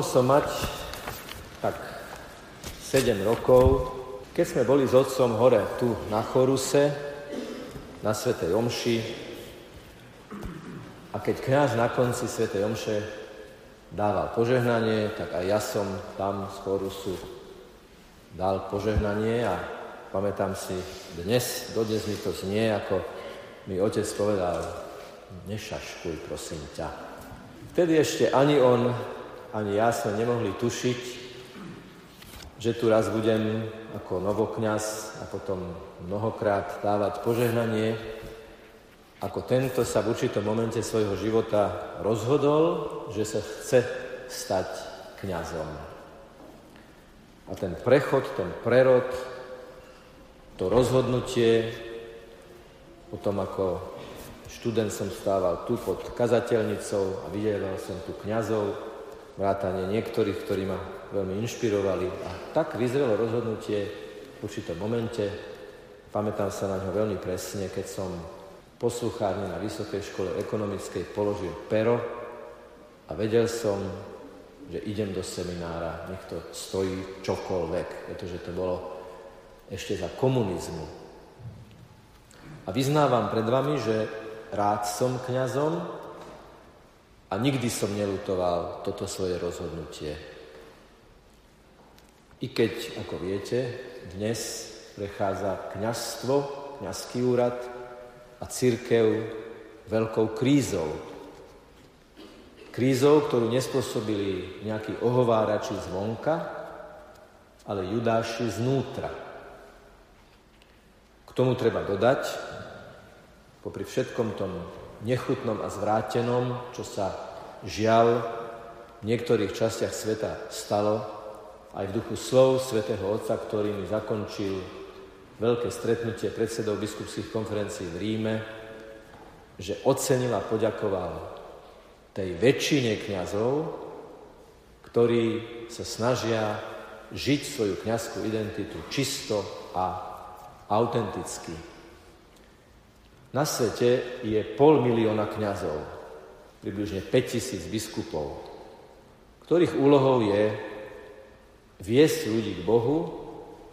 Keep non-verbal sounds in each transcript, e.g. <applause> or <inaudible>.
Mohol som mať tak 7 rokov, keď sme boli s otcom hore tu na Choruse, na Svetej Omši, a keď kňaz na konci Svetej Omše dával požehnanie, tak aj ja som tam z Chorusu dal požehnanie a pamätám si dnes, dodnes mi to znie, ako mi otec povedal, nešaškuj, prosím ťa. Vtedy ešte ani on, ani ja sme nemohli tušiť, že tu raz budem ako novokňaz a potom mnohokrát dávať požehnanie, ako tento sa v určitom momente svojho života rozhodol, že sa chce stať kňazom. A ten prechod, ten prerod, to rozhodnutie, potom ako študent som stával tu pod kazateľnicou a videl som tu kňazov, vrátane niektorých, ktorí ma veľmi inšpirovali. A tak vyzrelo rozhodnutie v určitom momente. Pamätám sa na ňo veľmi presne, keď som posluchárne na Vysokej škole ekonomickej položil pero a vedel som, že idem do seminára, nech to stojí čokoľvek, pretože to bolo ešte za komunizmu. A vyznávam pred vami, že rád som kňazom a nikdy som nelutoval toto svoje rozhodnutie. I keď, ako viete, dnes prechádza kňazstvo, kňazský úrad, a církev veľkou krízou. Krízou, ktorú nespôsobili nejakí ohovárači zvonka, ale judáši znútra. K tomu treba dodať, popri všetkom tom nechutnom a zvrátenom, čo sa žiaľ v niektorých častiach sveta stalo, aj v duchu slov svätého Otca, ktorý mi zakončil veľké stretnutie predsedov biskupských konferencií v Ríme, že ocenil a poďakoval tej väčšine kňazov, ktorí sa snažia žiť svoju kňazskú identitu čisto a autenticky. Na svete je pol milióna kňazov, približne 5000 biskupov, ktorých úlohou je viesť ľudí k Bohu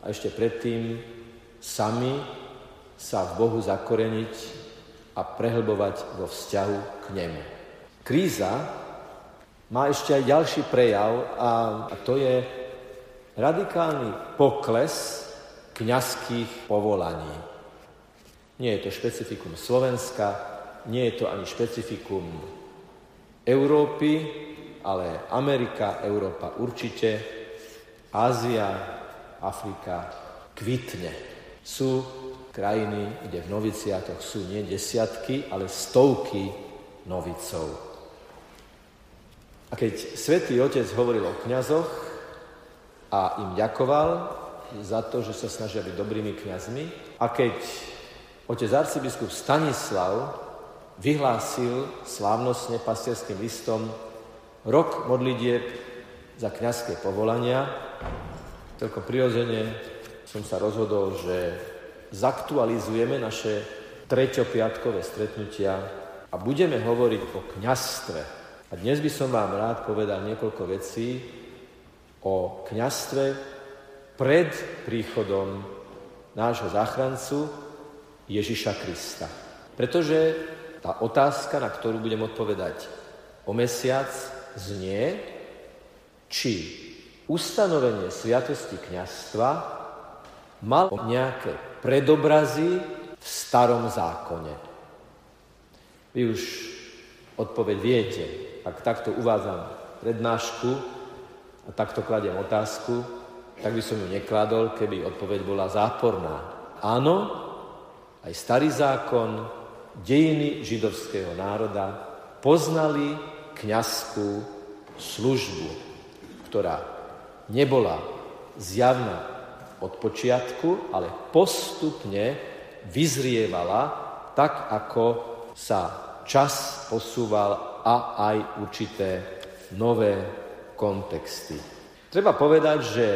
a ešte predtým sami sa v Bohu zakoreniť a prehlbovať vo vzťahu k nemu. Kríza má ešte aj ďalší prejav a, a to je radikálny pokles kňazských povolaní. Nie je to špecifikum Slovenska, nie je to ani špecifikum Európy, ale Amerika, Európa určite, Ázia, Afrika kvitne. Sú krajiny, kde v noviciátoch sú nie desiatky, ale stovky novicov. A keď svätý Otec hovoril o kňazoch a im ďakoval za to, že sa snažia byť dobrými kňazmi, a keď otec arcibiskup Stanislav vyhlásil slávnostne pastierským listom rok modlitieb za kňazské povolania, celkom prirodzene som sa rozhodol, že zaktualizujeme naše treťopiatkové stretnutia a budeme hovoriť o kňastve. A dnes by som vám rád povedal niekoľko vecí o kňastve pred príchodom nášho záchrancu Ježiša Krista. Pretože tá otázka, na ktorú budem odpovedať o mesiac, znie, či ustanovenie sviatosti kňastva mal nejaké predobrazy v starom zákone. Vy už odpoveď viete, ak takto uvádzam prednášku a takto kladiem otázku, tak by som ju nekladol, keby odpoveď bola záporná. Áno, aj starý zákon, dejiny židovského národa poznali kňazskú službu, ktorá nebola zjavná od počiatku, ale postupne vyzrievala tak, ako sa čas posúval a aj určité nové kontexty. Treba povedať, že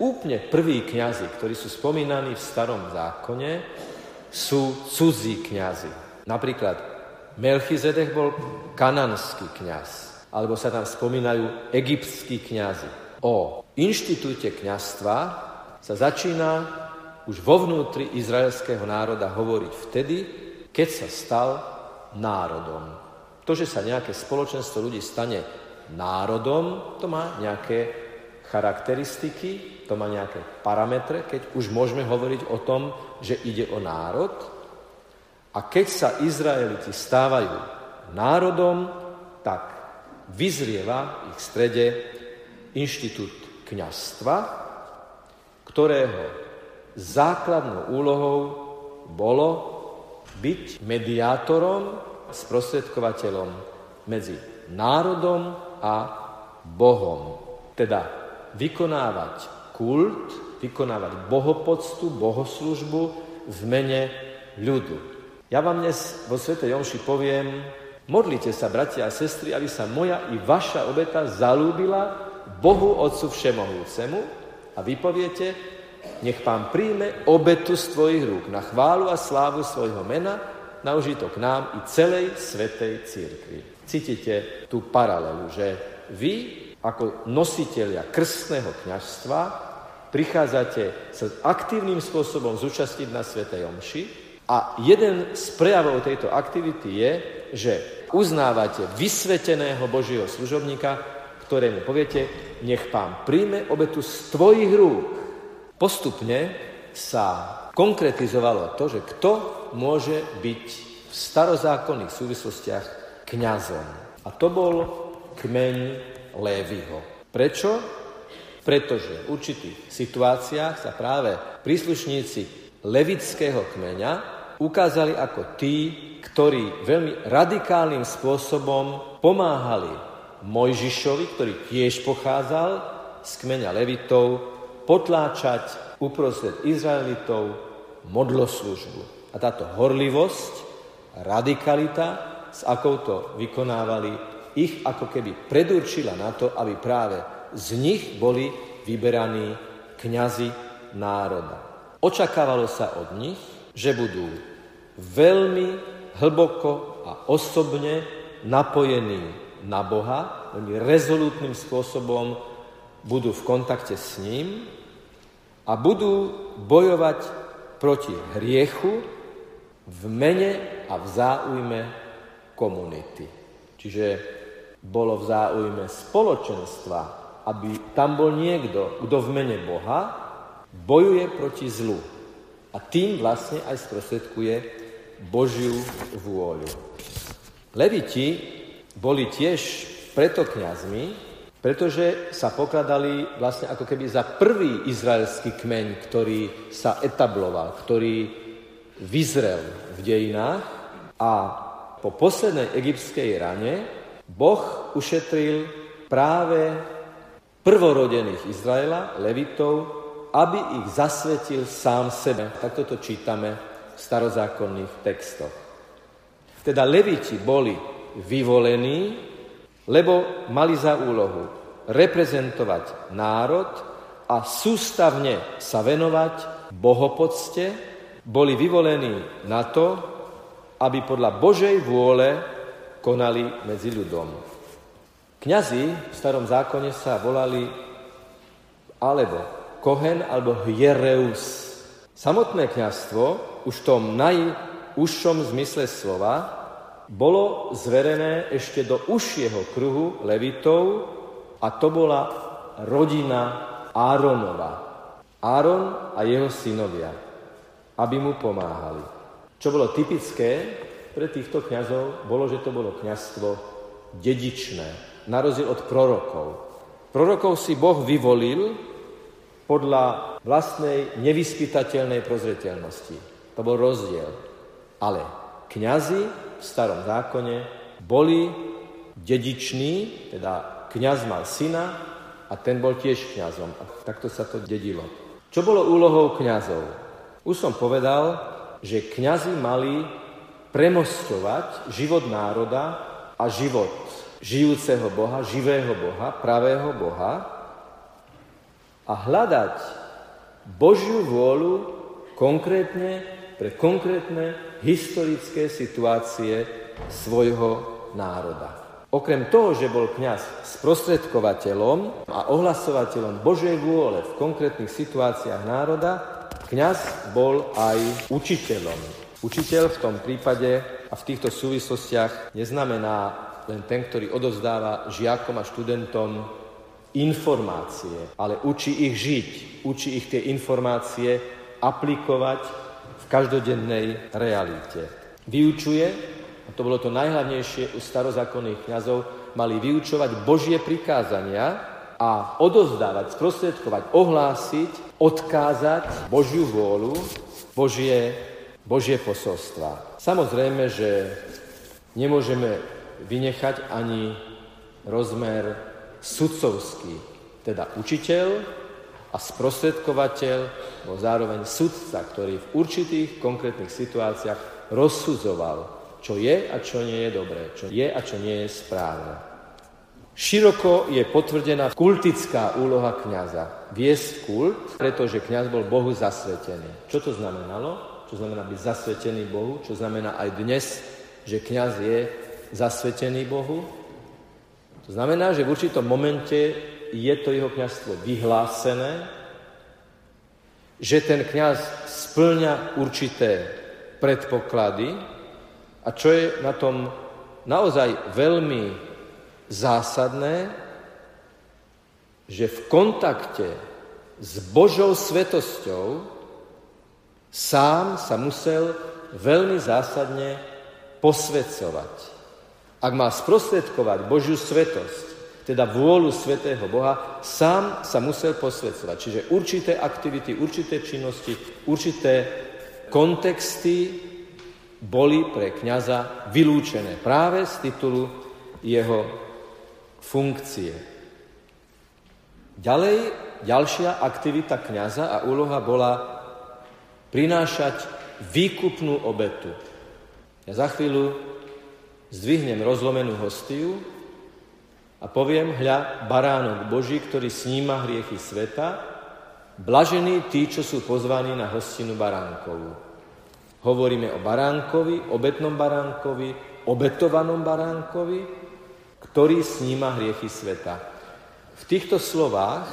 úplne prví kňazi, ktorí sú spomínaní v starom zákone, sú cudzí kňazi. Napríklad Melchizedek bol kananský kňaz. alebo sa tam spomínajú egyptskí kňazi. O inštitúte kňastva sa začína už vo vnútri izraelského národa hovoriť vtedy, keď sa stal národom. To, že sa nejaké spoločenstvo ľudí stane národom, to má nejaké charakteristiky, to má nejaké parametre, keď už môžeme hovoriť o tom, že ide o národ. A keď sa Izraeliti stávajú národom, tak vyzrieva v ich strede inštitút kňastva, ktorého základnou úlohou bolo byť mediátorom, sprostredkovateľom medzi národom a Bohom. Teda vykonávať kult, vykonávať bohopoctu, bohoslužbu v mene ľudu. Ja vám dnes vo Svete Jomši poviem, modlite sa, bratia a sestry, aby sa moja i vaša obeta zalúbila Bohu Otcu Všemohúcemu a vy poviete, nech Pán príjme obetu z tvojich rúk na chválu a slávu svojho mena, na užitok nám i celej Svetej Církvi. Cítite tú paralelu, že vy ako nositeľia krstného kňažstva prichádzate sa aktívnym spôsobom zúčastniť na Svetej Omši a jeden z prejavov tejto aktivity je, že uznávate vysveteného Božieho služobníka, ktorému poviete, nech pán príjme obetu z tvojich rúk. Postupne sa konkretizovalo to, že kto môže byť v starozákonných súvislostiach kňazom. A to bol kmeň Lévyho. Prečo? Pretože v určitých situáciách sa práve príslušníci levického kmeňa ukázali ako tí, ktorí veľmi radikálnym spôsobom pomáhali Mojžišovi, ktorý tiež pochádzal z kmeňa Levitov, potláčať uprostred Izraelitov modloslužbu. A táto horlivosť, radikalita, s akou to vykonávali, ich ako keby predurčila na to, aby práve z nich boli vyberaní kňazi národa. Očakávalo sa od nich, že budú veľmi hlboko a osobne napojení na Boha, veľmi rezolútnym spôsobom budú v kontakte s ním a budú bojovať proti hriechu v mene a v záujme komunity. Čiže bolo v záujme spoločenstva aby tam bol niekto, kto v mene Boha bojuje proti zlu. A tým vlastne aj sprostredkuje Božiu vôľu. Leviti boli tiež preto kňazmi, pretože sa pokladali vlastne ako keby za prvý izraelský kmeň, ktorý sa etabloval, ktorý vyzrel v dejinách a po poslednej egyptskej rane Boh ušetril práve prvorodených Izraela, Levitov, aby ich zasvetil sám sebe. Takto to čítame v starozákonných textoch. Teda Leviti boli vyvolení, lebo mali za úlohu reprezentovať národ a sústavne sa venovať bohopocte, boli vyvolení na to, aby podľa Božej vôle konali medzi ľudom. Kňazi v starom zákone sa volali alebo Kohen alebo Hiereus. Samotné kňazstvo už v tom najúžšom zmysle slova bolo zverené ešte do užšieho kruhu levitov a to bola rodina Áronova. Áron a jeho synovia, aby mu pomáhali. Čo bolo typické pre týchto kňazov, bolo, že to bolo kňazstvo dedičné, na rozdiel od prorokov. Prorokov si Boh vyvolil podľa vlastnej nevyspytateľnej prozreteľnosti. To bol rozdiel. Ale kňazi v starom zákone boli dediční, teda kňaz mal syna a ten bol tiež kňazom. A takto sa to dedilo. Čo bolo úlohou kňazov? Už som povedal, že kňazi mali premostovať život národa a život žijúceho Boha, živého Boha, pravého Boha a hľadať Božiu vôľu konkrétne pre konkrétne historické situácie svojho národa. Okrem toho, že bol kňaz sprostredkovateľom a ohlasovateľom Božej vôle v konkrétnych situáciách národa, kňaz bol aj učiteľom. Učiteľ v tom prípade a v týchto súvislostiach neznamená len ten, ktorý odovzdáva žiakom a študentom informácie, ale učí ich žiť, učí ich tie informácie aplikovať v každodennej realite. Vyučuje a to bolo to najhlavnejšie u starozákonných kňazov, mali vyučovať Božie prikázania a odozdávať, sprostredkovať, ohlásiť, odkázať Božiu vôľu, Božie, Božie posolstva. Samozrejme, že nemôžeme vynechať ani rozmer sudcovský, teda učiteľ a sprostredkovateľ bol zároveň sudca, ktorý v určitých konkrétnych situáciách rozsudzoval čo je a čo nie je dobré, čo je a čo nie je správne. Široko je potvrdená kultická úloha kňaza. Viesť kult, pretože kňaz bol Bohu zasvetený. Čo to znamenalo? Čo znamená byť zasvetený Bohu? Čo znamená aj dnes, že kňaz je zasvetený Bohu? To znamená, že v určitom momente je to jeho kňazstvo vyhlásené, že ten kňaz splňa určité predpoklady, a čo je na tom naozaj veľmi zásadné, že v kontakte s Božou svetosťou sám sa musel veľmi zásadne posvedcovať. Ak má sprostredkovať Božiu svetosť, teda vôľu svetého Boha, sám sa musel posvedcovať. Čiže určité aktivity, určité činnosti, určité kontexty boli pre kňaza vylúčené práve z titulu jeho funkcie. Ďalej, ďalšia aktivita kňaza a úloha bola prinášať výkupnú obetu. Ja za chvíľu zdvihnem rozlomenú hostiu a poviem, hľa, baránok Boží, ktorý sníma hriechy sveta, blažení tí, čo sú pozvaní na hostinu baránkovú. Hovoríme o baránkovi, obetnom baránkovi, obetovanom baránkovi, ktorý sníma hriechy sveta. V týchto slovách,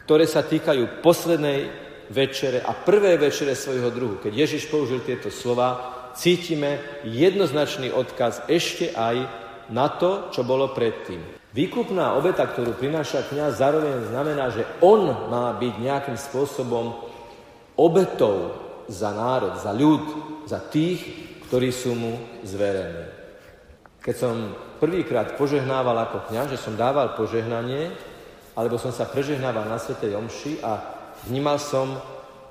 ktoré sa týkajú poslednej večere a prvé večere svojho druhu, keď Ježiš použil tieto slova, cítime jednoznačný odkaz ešte aj na to, čo bolo predtým. Výkupná obeta, ktorú prináša kniaz, zároveň znamená, že on má byť nejakým spôsobom obetou za národ, za ľud, za tých, ktorí sú mu zverení. Keď som prvýkrát požehnával ako kňaz, že som dával požehnanie, alebo som sa prežehnával na Svetej Omši a vnímal som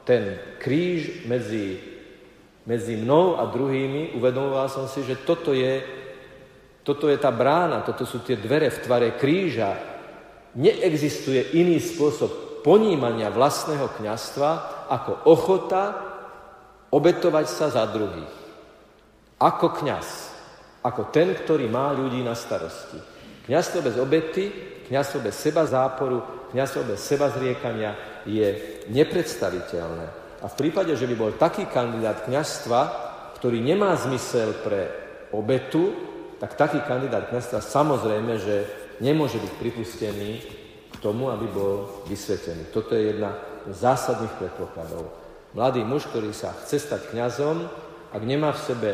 ten kríž medzi, medzi mnou a druhými, uvedomoval som si, že toto je, toto je tá brána, toto sú tie dvere v tvare kríža. Neexistuje iný spôsob ponímania vlastného kňastva ako ochota obetovať sa za druhých. Ako kňaz, ako ten, ktorý má ľudí na starosti. Kňazstvo bez obety, kňazstvo bez seba záporu, kňazstvo bez seba zriekania je nepredstaviteľné. A v prípade, že by bol taký kandidát kňazstva, ktorý nemá zmysel pre obetu, tak taký kandidát kňazstva samozrejme, že nemôže byť pripustený k tomu, aby bol vysvetený. Toto je jedna z zásadných predpokladov. Mladý muž, ktorý sa chce stať kňazom, ak nemá v sebe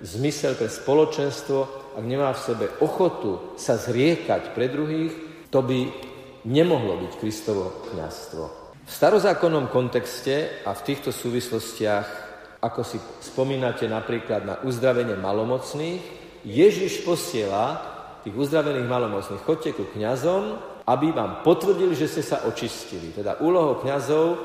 zmysel pre spoločenstvo, ak nemá v sebe ochotu sa zriekať pre druhých, to by nemohlo byť Kristovo kňazstvo. V starozákonnom kontexte a v týchto súvislostiach, ako si spomínate napríklad na uzdravenie malomocných, Ježiš posiela tých uzdravených malomocných. Chodte ku kňazom, aby vám potvrdili, že ste sa očistili. Teda úlohou kňazov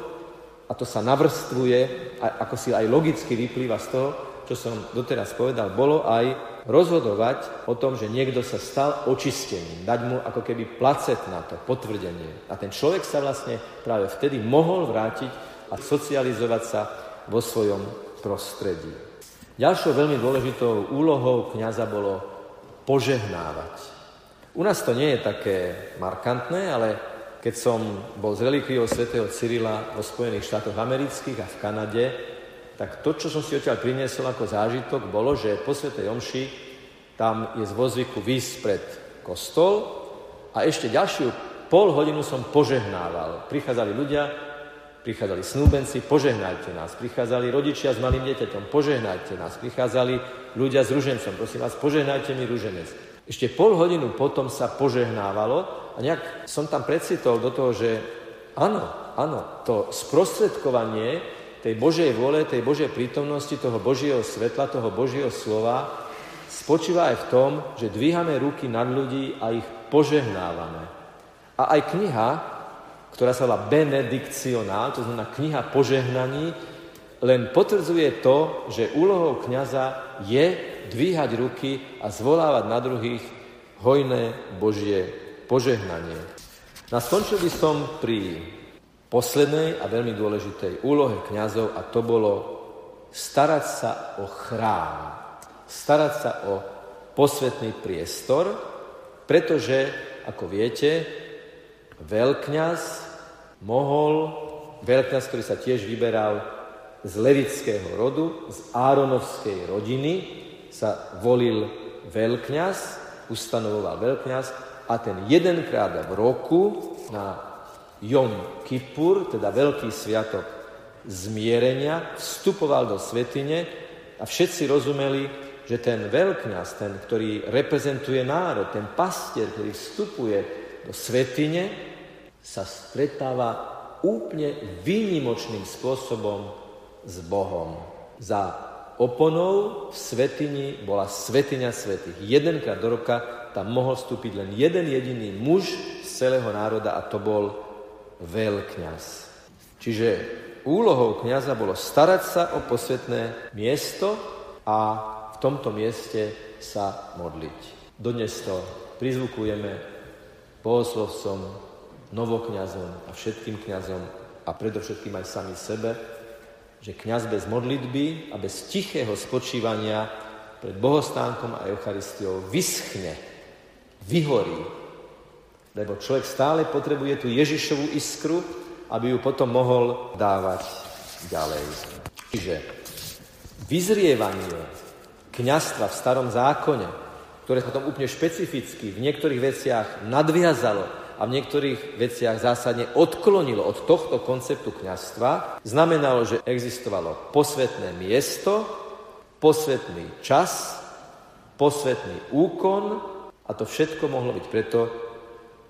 a to sa navrstvuje, ako si aj logicky vyplýva z toho, čo som doteraz povedal, bolo aj rozhodovať o tom, že niekto sa stal očistením, dať mu ako keby placet na to, potvrdenie. A ten človek sa vlastne práve vtedy mohol vrátiť a socializovať sa vo svojom prostredí. Ďalšou veľmi dôležitou úlohou kniaza bolo požehnávať. U nás to nie je také markantné, ale keď som bol z relikviou svätého Cyrila vo Spojených štátoch amerických a v Kanade, tak to, čo som si odtiaľ priniesol ako zážitok, bolo, že po svätej Omši tam je z vozviku výsť pred kostol a ešte ďalšiu pol hodinu som požehnával. Prichádzali ľudia, prichádzali snúbenci, požehnajte nás. Prichádzali rodičia s malým dieťaťom, požehnajte nás. Prichádzali ľudia s ružencom, prosím vás, požehnajte mi ruženec. Ešte pol hodinu potom sa požehnávalo a nejak som tam precitol do toho, že áno, áno, to sprostredkovanie tej Božej vôle, tej Božej prítomnosti, toho Božieho svetla, toho Božieho slova spočíva aj v tom, že dvíhame ruky nad ľudí a ich požehnávame. A aj kniha, ktorá sa volá Benedikcionál, to znamená kniha požehnaní, len potvrdzuje to, že úlohou kniaza je dvíhať ruky a zvolávať na druhých hojné Božie požehnanie. Na skončil by som pri poslednej a veľmi dôležitej úlohe kňazov a to bolo starať sa o chrám, starať sa o posvetný priestor, pretože, ako viete, veľkňaz mohol, veľkňaz, ktorý sa tiež vyberal z levického rodu, z Áronovskej rodiny, sa volil veľkňaz, ustanovoval veľkňaz a ten jedenkrát v roku na Jom Kippur, teda veľký sviatok zmierenia, vstupoval do svetine a všetci rozumeli, že ten veľkňaz, ten, ktorý reprezentuje národ, ten pastier, ktorý vstupuje do svetine, sa stretáva úplne výnimočným spôsobom s Bohom. Za oponou v svetini bola svetiňa svetých. Jedenkrát do roka tam mohol vstúpiť len jeden jediný muž z celého národa a to bol veľkňaz. Čiže úlohou kňaza bolo starať sa o posvetné miesto a v tomto mieste sa modliť. Dodnes to prizvukujeme bohoslovcom, novokňazom a všetkým kňazom a predovšetkým aj sami sebe, že kňaz bez modlitby a bez tichého spočívania pred bohostánkom a Eucharistiou vyschne, vyhorí, lebo človek stále potrebuje tú Ježišovú iskru, aby ju potom mohol dávať ďalej. Čiže vyzrievanie kňastva v starom zákone, ktoré potom úplne špecificky v niektorých veciach nadviazalo a v niektorých veciach zásadne odklonilo od tohto konceptu kňastva, znamenalo, že existovalo posvetné miesto, posvetný čas, posvetný úkon a to všetko mohlo byť preto,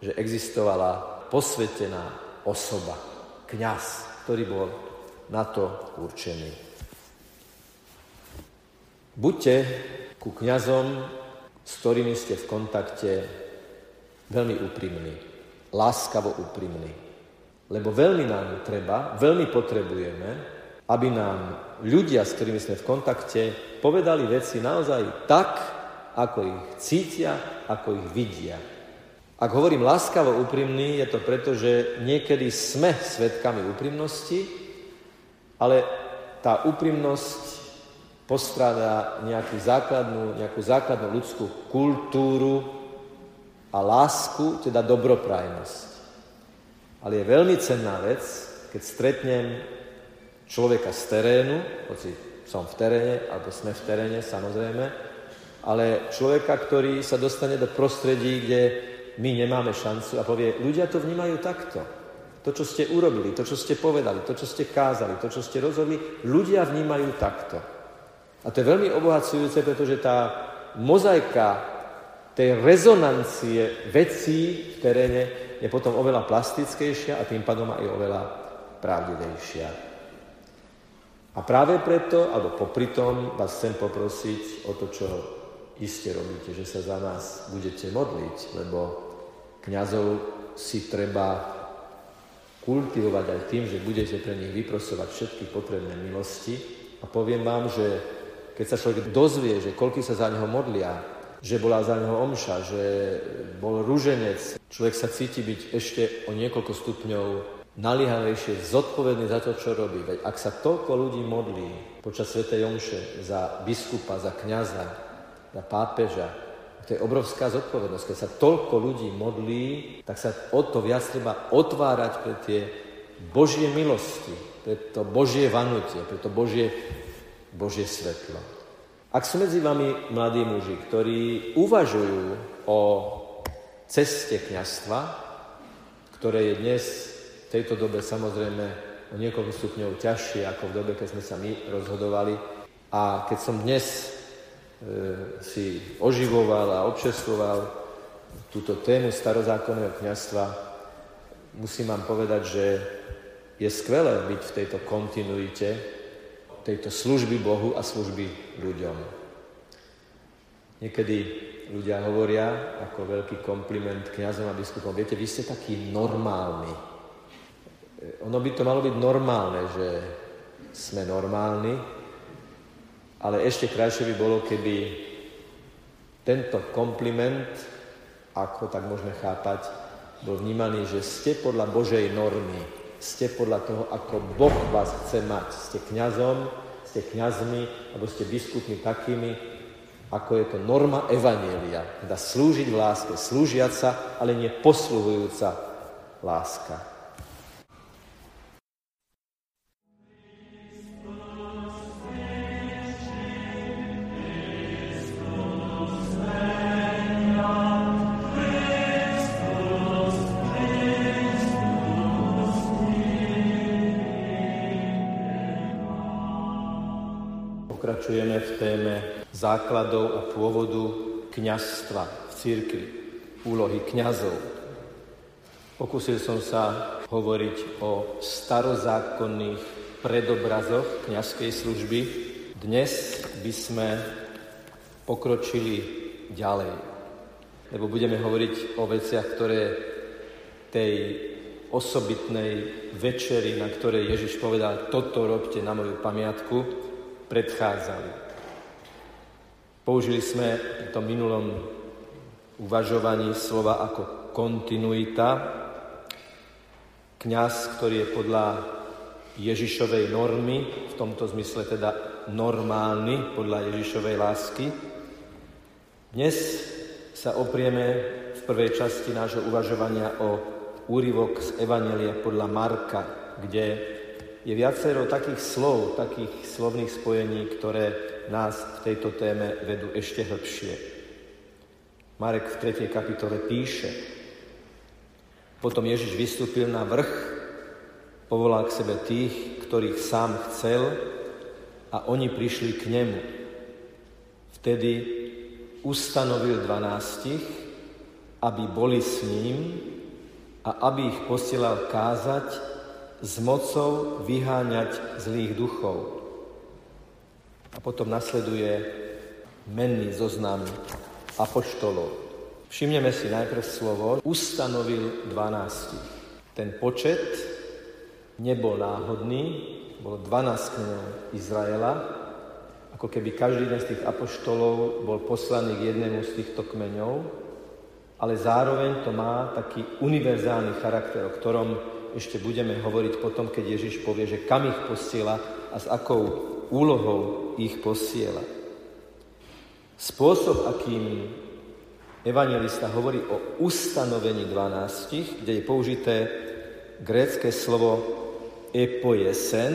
že existovala posvetená osoba, kňaz, ktorý bol na to určený. Buďte ku kňazom, s ktorými ste v kontakte, veľmi úprimní, láskavo úprimní. Lebo veľmi nám treba, veľmi potrebujeme, aby nám ľudia, s ktorými sme v kontakte, povedali veci naozaj tak, ako ich cítia, ako ich vidia. Ak hovorím láskavo úprimný, je to preto, že niekedy sme svetkami úprimnosti, ale tá úprimnosť postráda nejakú základnú, nejakú základnú ľudskú kultúru a lásku, teda dobroprajnosť. Ale je veľmi cenná vec, keď stretnem človeka z terénu, hoci som v teréne, alebo sme v teréne, samozrejme, ale človeka, ktorý sa dostane do prostredí, kde my nemáme šancu a povie, ľudia to vnímajú takto. To, čo ste urobili, to, čo ste povedali, to, čo ste kázali, to, čo ste rozhodli, ľudia vnímajú takto. A to je veľmi obohacujúce, pretože tá mozaika tej rezonancie vecí v teréne je potom oveľa plastickejšia a tým pádom aj oveľa pravdivejšia. A práve preto, alebo popri tom, vás chcem poprosiť o to, čo iste robíte, že sa za nás budete modliť, lebo kňazov si treba kultivovať aj tým, že budete pre nich vyprosovať všetky potrebné milosti. A poviem vám, že keď sa človek dozvie, že koľky sa za neho modlia, že bola za neho omša, že bol rúženec, človek sa cíti byť ešte o niekoľko stupňov naliehavejšie zodpovedný za to, čo robí. Veď ak sa toľko ľudí modlí počas Sv. Omše za biskupa, za kňaza, na pápeža. To je obrovská zodpovednosť. Keď sa toľko ľudí modlí, tak sa o to viac treba otvárať pre tie Božie milosti, pre to Božie vanutie, pre to Božie, Božie svetlo. Ak sú medzi vami mladí muži, ktorí uvažujú o ceste kniastva, ktoré je dnes v tejto dobe samozrejme o niekoľko stupňov ťažšie ako v dobe, keď sme sa my rozhodovali. A keď som dnes si oživoval a občerstvoval túto tému starozákonného kniastva, musím vám povedať, že je skvelé byť v tejto kontinuite, tejto služby Bohu a služby ľuďom. Niekedy ľudia hovoria ako veľký kompliment kňazom a biskupom, viete, vy ste takí normálni. Ono by to malo byť normálne, že sme normálni, ale ešte krajšie by bolo, keby tento kompliment, ako tak môžeme chápať, bol vnímaný, že ste podľa Božej normy, ste podľa toho, ako Boh vás chce mať. Ste kňazom, ste kňazmi, alebo ste biskupmi takými, ako je to norma Evanielia. Teda slúžiť v láske, slúžiaca, ale nie posluhujúca láska. Pokračujeme v téme základov a pôvodu kňazstva v církvi, úlohy kňazov. Pokúsil som sa hovoriť o starozákonných predobrazoch kňazskej služby. Dnes by sme pokročili ďalej, lebo budeme hovoriť o veciach, ktoré tej osobitnej večeri, na ktorej Ježiš povedal, toto robte na moju pamiatku, predchádzali. Použili sme v tom minulom uvažovaní slova ako kontinuita. Kňaz, ktorý je podľa Ježišovej normy, v tomto zmysle teda normálny podľa Ježišovej lásky. Dnes sa oprieme v prvej časti nášho uvažovania o úryvok z Evanelia podľa Marka, kde je viacero takých slov, takých slovných spojení, ktoré nás v tejto téme vedú ešte hĺbšie. Marek v 3. kapitole píše, potom Ježiš vystúpil na vrch, povolal k sebe tých, ktorých sám chcel a oni prišli k nemu. Vtedy ustanovil dvanástich, aby boli s ním a aby ich posielal kázať s mocou vyháňať zlých duchov. A potom nasleduje menný zoznam apoštolov. Všimneme si najprv slovo ustanovil 12. Ten počet nebol náhodný, bolo 12 kmenov Izraela, ako keby každý jeden z tých apoštolov bol poslaný k jednému z týchto kmeňov, ale zároveň to má taký univerzálny charakter, o ktorom ešte budeme hovoriť potom, keď Ježiš povie, že kam ich posiela a s akou úlohou ich posiela. Spôsob, akým evangelista hovorí o ustanovení 12, kde je použité grécké slovo epoesen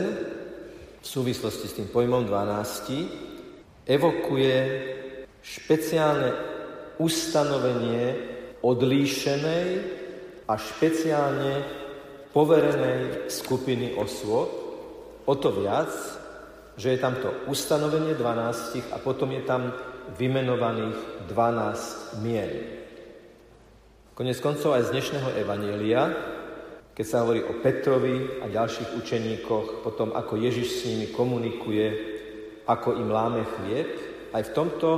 v súvislosti s tým pojmom 12, evokuje špeciálne ustanovenie odlíšenej a špeciálne poverenej skupiny osôb, o to viac, že je tam to ustanovenie 12 a potom je tam vymenovaných 12 mien. Konec koncov aj z dnešného Evanielia, keď sa hovorí o Petrovi a ďalších učeníkoch, potom ako Ježiš s nimi komunikuje, ako im láme chlieb, aj v tomto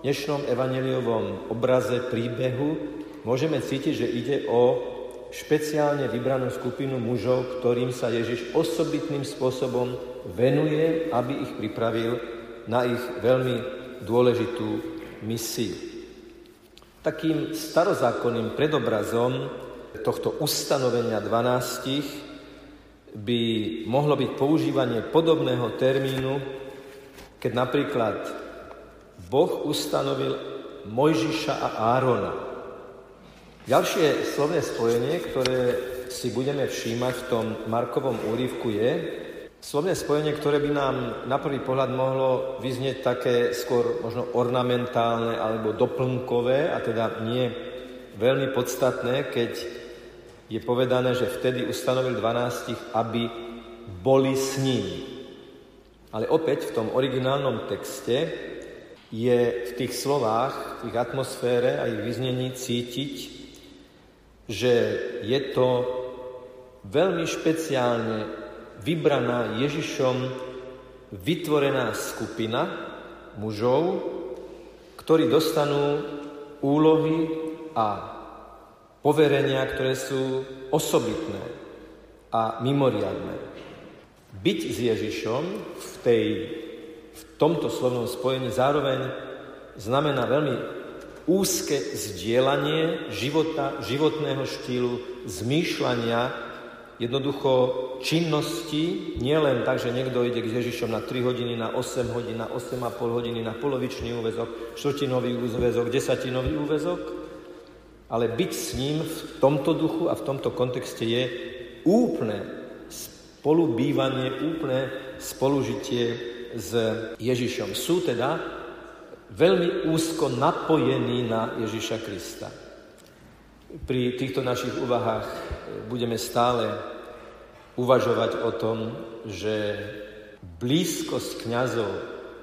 dnešnom evaneliovom obraze, príbehu môžeme cítiť, že ide o špeciálne vybranú skupinu mužov, ktorým sa Ježiš osobitným spôsobom venuje, aby ich pripravil na ich veľmi dôležitú misiu. Takým starozákonným predobrazom tohto ustanovenia 12 by mohlo byť používanie podobného termínu, keď napríklad Boh ustanovil Mojžiša a Árona Ďalšie slovné spojenie, ktoré si budeme všímať v tom Markovom úrivku je, Slovné spojenie, ktoré by nám na prvý pohľad mohlo vyznieť také skôr možno ornamentálne alebo doplnkové a teda nie veľmi podstatné, keď je povedané, že vtedy ustanovil 12, aby boli s ním. Ale opäť v tom originálnom texte je v tých slovách, v ich atmosfére a ich vyznení cítiť, že je to veľmi špeciálne vybraná Ježišom vytvorená skupina mužov, ktorí dostanú úlohy a poverenia, ktoré sú osobitné a mimoriadné. Byť s Ježišom v, tej, v tomto slovnom spojení zároveň znamená veľmi úzke zdieľanie života, životného štýlu, zmýšľania jednoducho činnosti, nielen tak, že niekto ide k Ježišom na 3 hodiny, na 8 hodín, na 8,5 hodiny, na polovičný úvezok, štvrtinový úvezok, desatinový úvezok, ale byť s ním v tomto duchu a v tomto kontexte je úplné spolubývanie, úplné spolužitie s Ježišom. Sú teda veľmi úzko napojení na Ježiša Krista. Pri týchto našich úvahách budeme stále uvažovať o tom, že blízkosť kňazov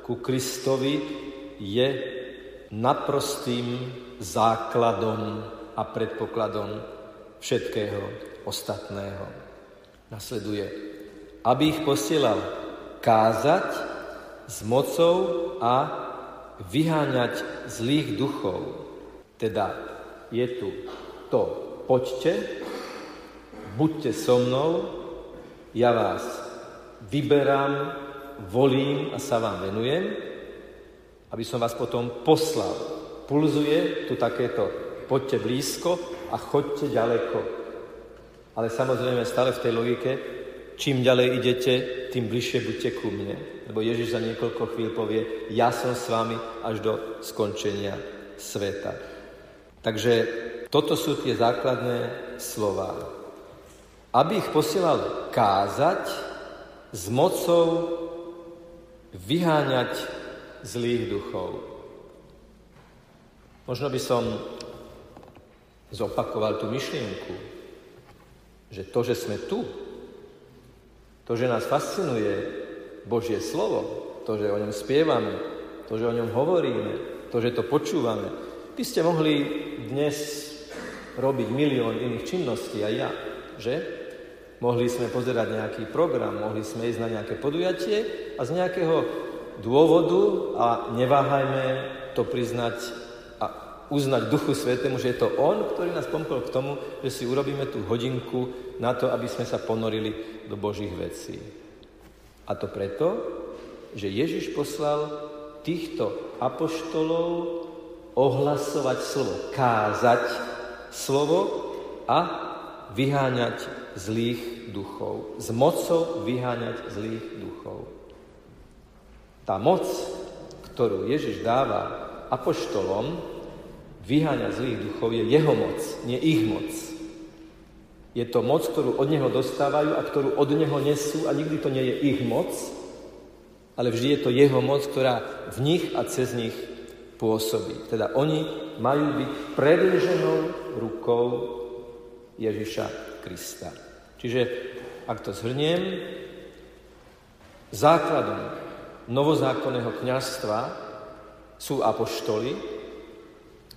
ku Kristovi je naprostým základom a predpokladom všetkého ostatného. Nasleduje, aby ich posielal kázať s mocou a vyháňať zlých duchov. Teda je tu to poďte, buďte so mnou, ja vás vyberám, volím a sa vám venujem, aby som vás potom poslal. Pulzuje tu takéto, poďte blízko a choďte ďaleko. Ale samozrejme stále v tej logike, čím ďalej idete, tým bližšie buďte ku mne. Lebo Ježiš za niekoľko chvíľ povie, ja som s vami až do skončenia sveta. Takže toto sú tie základné slova. Aby ich posielal kázať s mocou vyháňať zlých duchov. Možno by som zopakoval tú myšlienku, že to, že sme tu, to, že nás fascinuje Božie slovo, to, že o ňom spievame, to, že o ňom hovoríme, to, že to počúvame, by ste mohli dnes robiť milión iných činností aj ja, že? Mohli sme pozerať nejaký program, mohli sme ísť na nejaké podujatie a z nejakého dôvodu, a neváhajme to priznať a uznať Duchu Svetému, že je to On, ktorý nás pomkol k tomu, že si urobíme tú hodinku na to, aby sme sa ponorili do Božích vecí. A to preto, že Ježiš poslal týchto apoštolov ohlasovať slovo, kázať slovo a vyháňať zlých duchov. S mocou vyháňať zlých duchov. Tá moc, ktorú Ježiš dáva apoštolom, vyháňať zlých duchov, je jeho moc, nie ich moc. Je to moc, ktorú od neho dostávajú a ktorú od neho nesú a nikdy to nie je ich moc, ale vždy je to jeho moc, ktorá v nich a cez nich pôsobí. Teda oni majú byť predlženou rukou Ježiša Krista. Čiže, ak to zhrniem, základom novozákonného kniazstva sú apoštoli.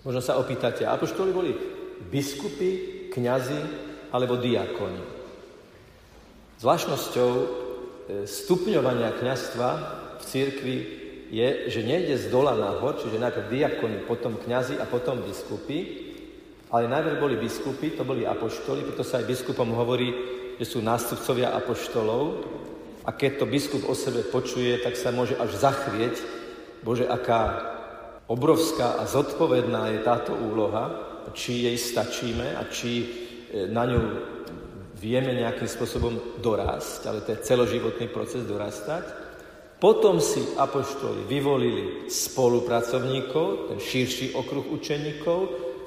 Možno sa opýtate, apoštoli boli biskupy, kňazi alebo diakoni. Zvláštnosťou e, stupňovania kniazstva v církvi je, že nejde z dola nahor, čiže najprv diakoni, potom kňazi a potom biskupy, ale najprv boli biskupy, to boli apoštoli, preto sa aj biskupom hovorí, že sú nástupcovia apoštolov a keď to biskup o sebe počuje, tak sa môže až zachvieť, Bože, aká obrovská a zodpovedná je táto úloha, či jej stačíme a či na ňu vieme nejakým spôsobom dorásť, ale to je celoživotný proces dorastať. Potom si apoštoli vyvolili spolupracovníkov, ten širší okruh učeníkov,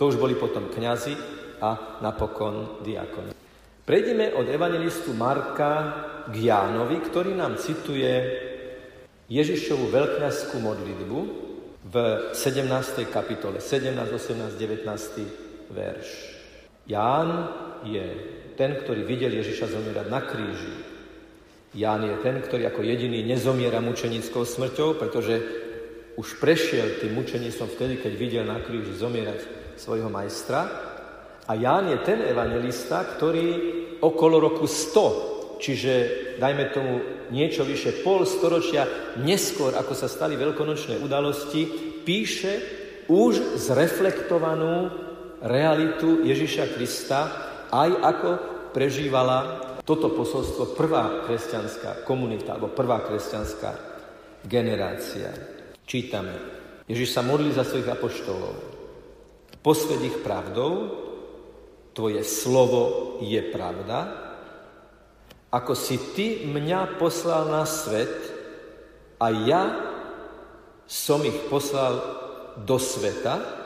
to už boli potom kňazi a napokon diakoni. Prejdeme od evangelistu Marka k Jánovi, ktorý nám cituje Ježišovú veľkňazskú modlitbu v 17. kapitole, 17, 18, 19. verš. Ján je ten, ktorý videl Ježiša zomierať na kríži. Ján je ten, ktorý ako jediný nezomiera mučenickou smrťou, pretože už prešiel tým mučenictvom vtedy, keď videl na kríži zomierať svojho majstra. A Ján je ten evangelista, ktorý okolo roku 100, čiže dajme tomu niečo vyše pol storočia neskôr, ako sa stali veľkonočné udalosti, píše už zreflektovanú realitu Ježiša Krista, aj ako prežívala toto posolstvo prvá kresťanská komunita, alebo prvá kresťanská generácia. Čítame. Ježiš sa modlí za svojich apoštolov. Posved ich pravdou, Tvoje slovo je pravda, ako si Ty mňa poslal na svet a ja som ich poslal do sveta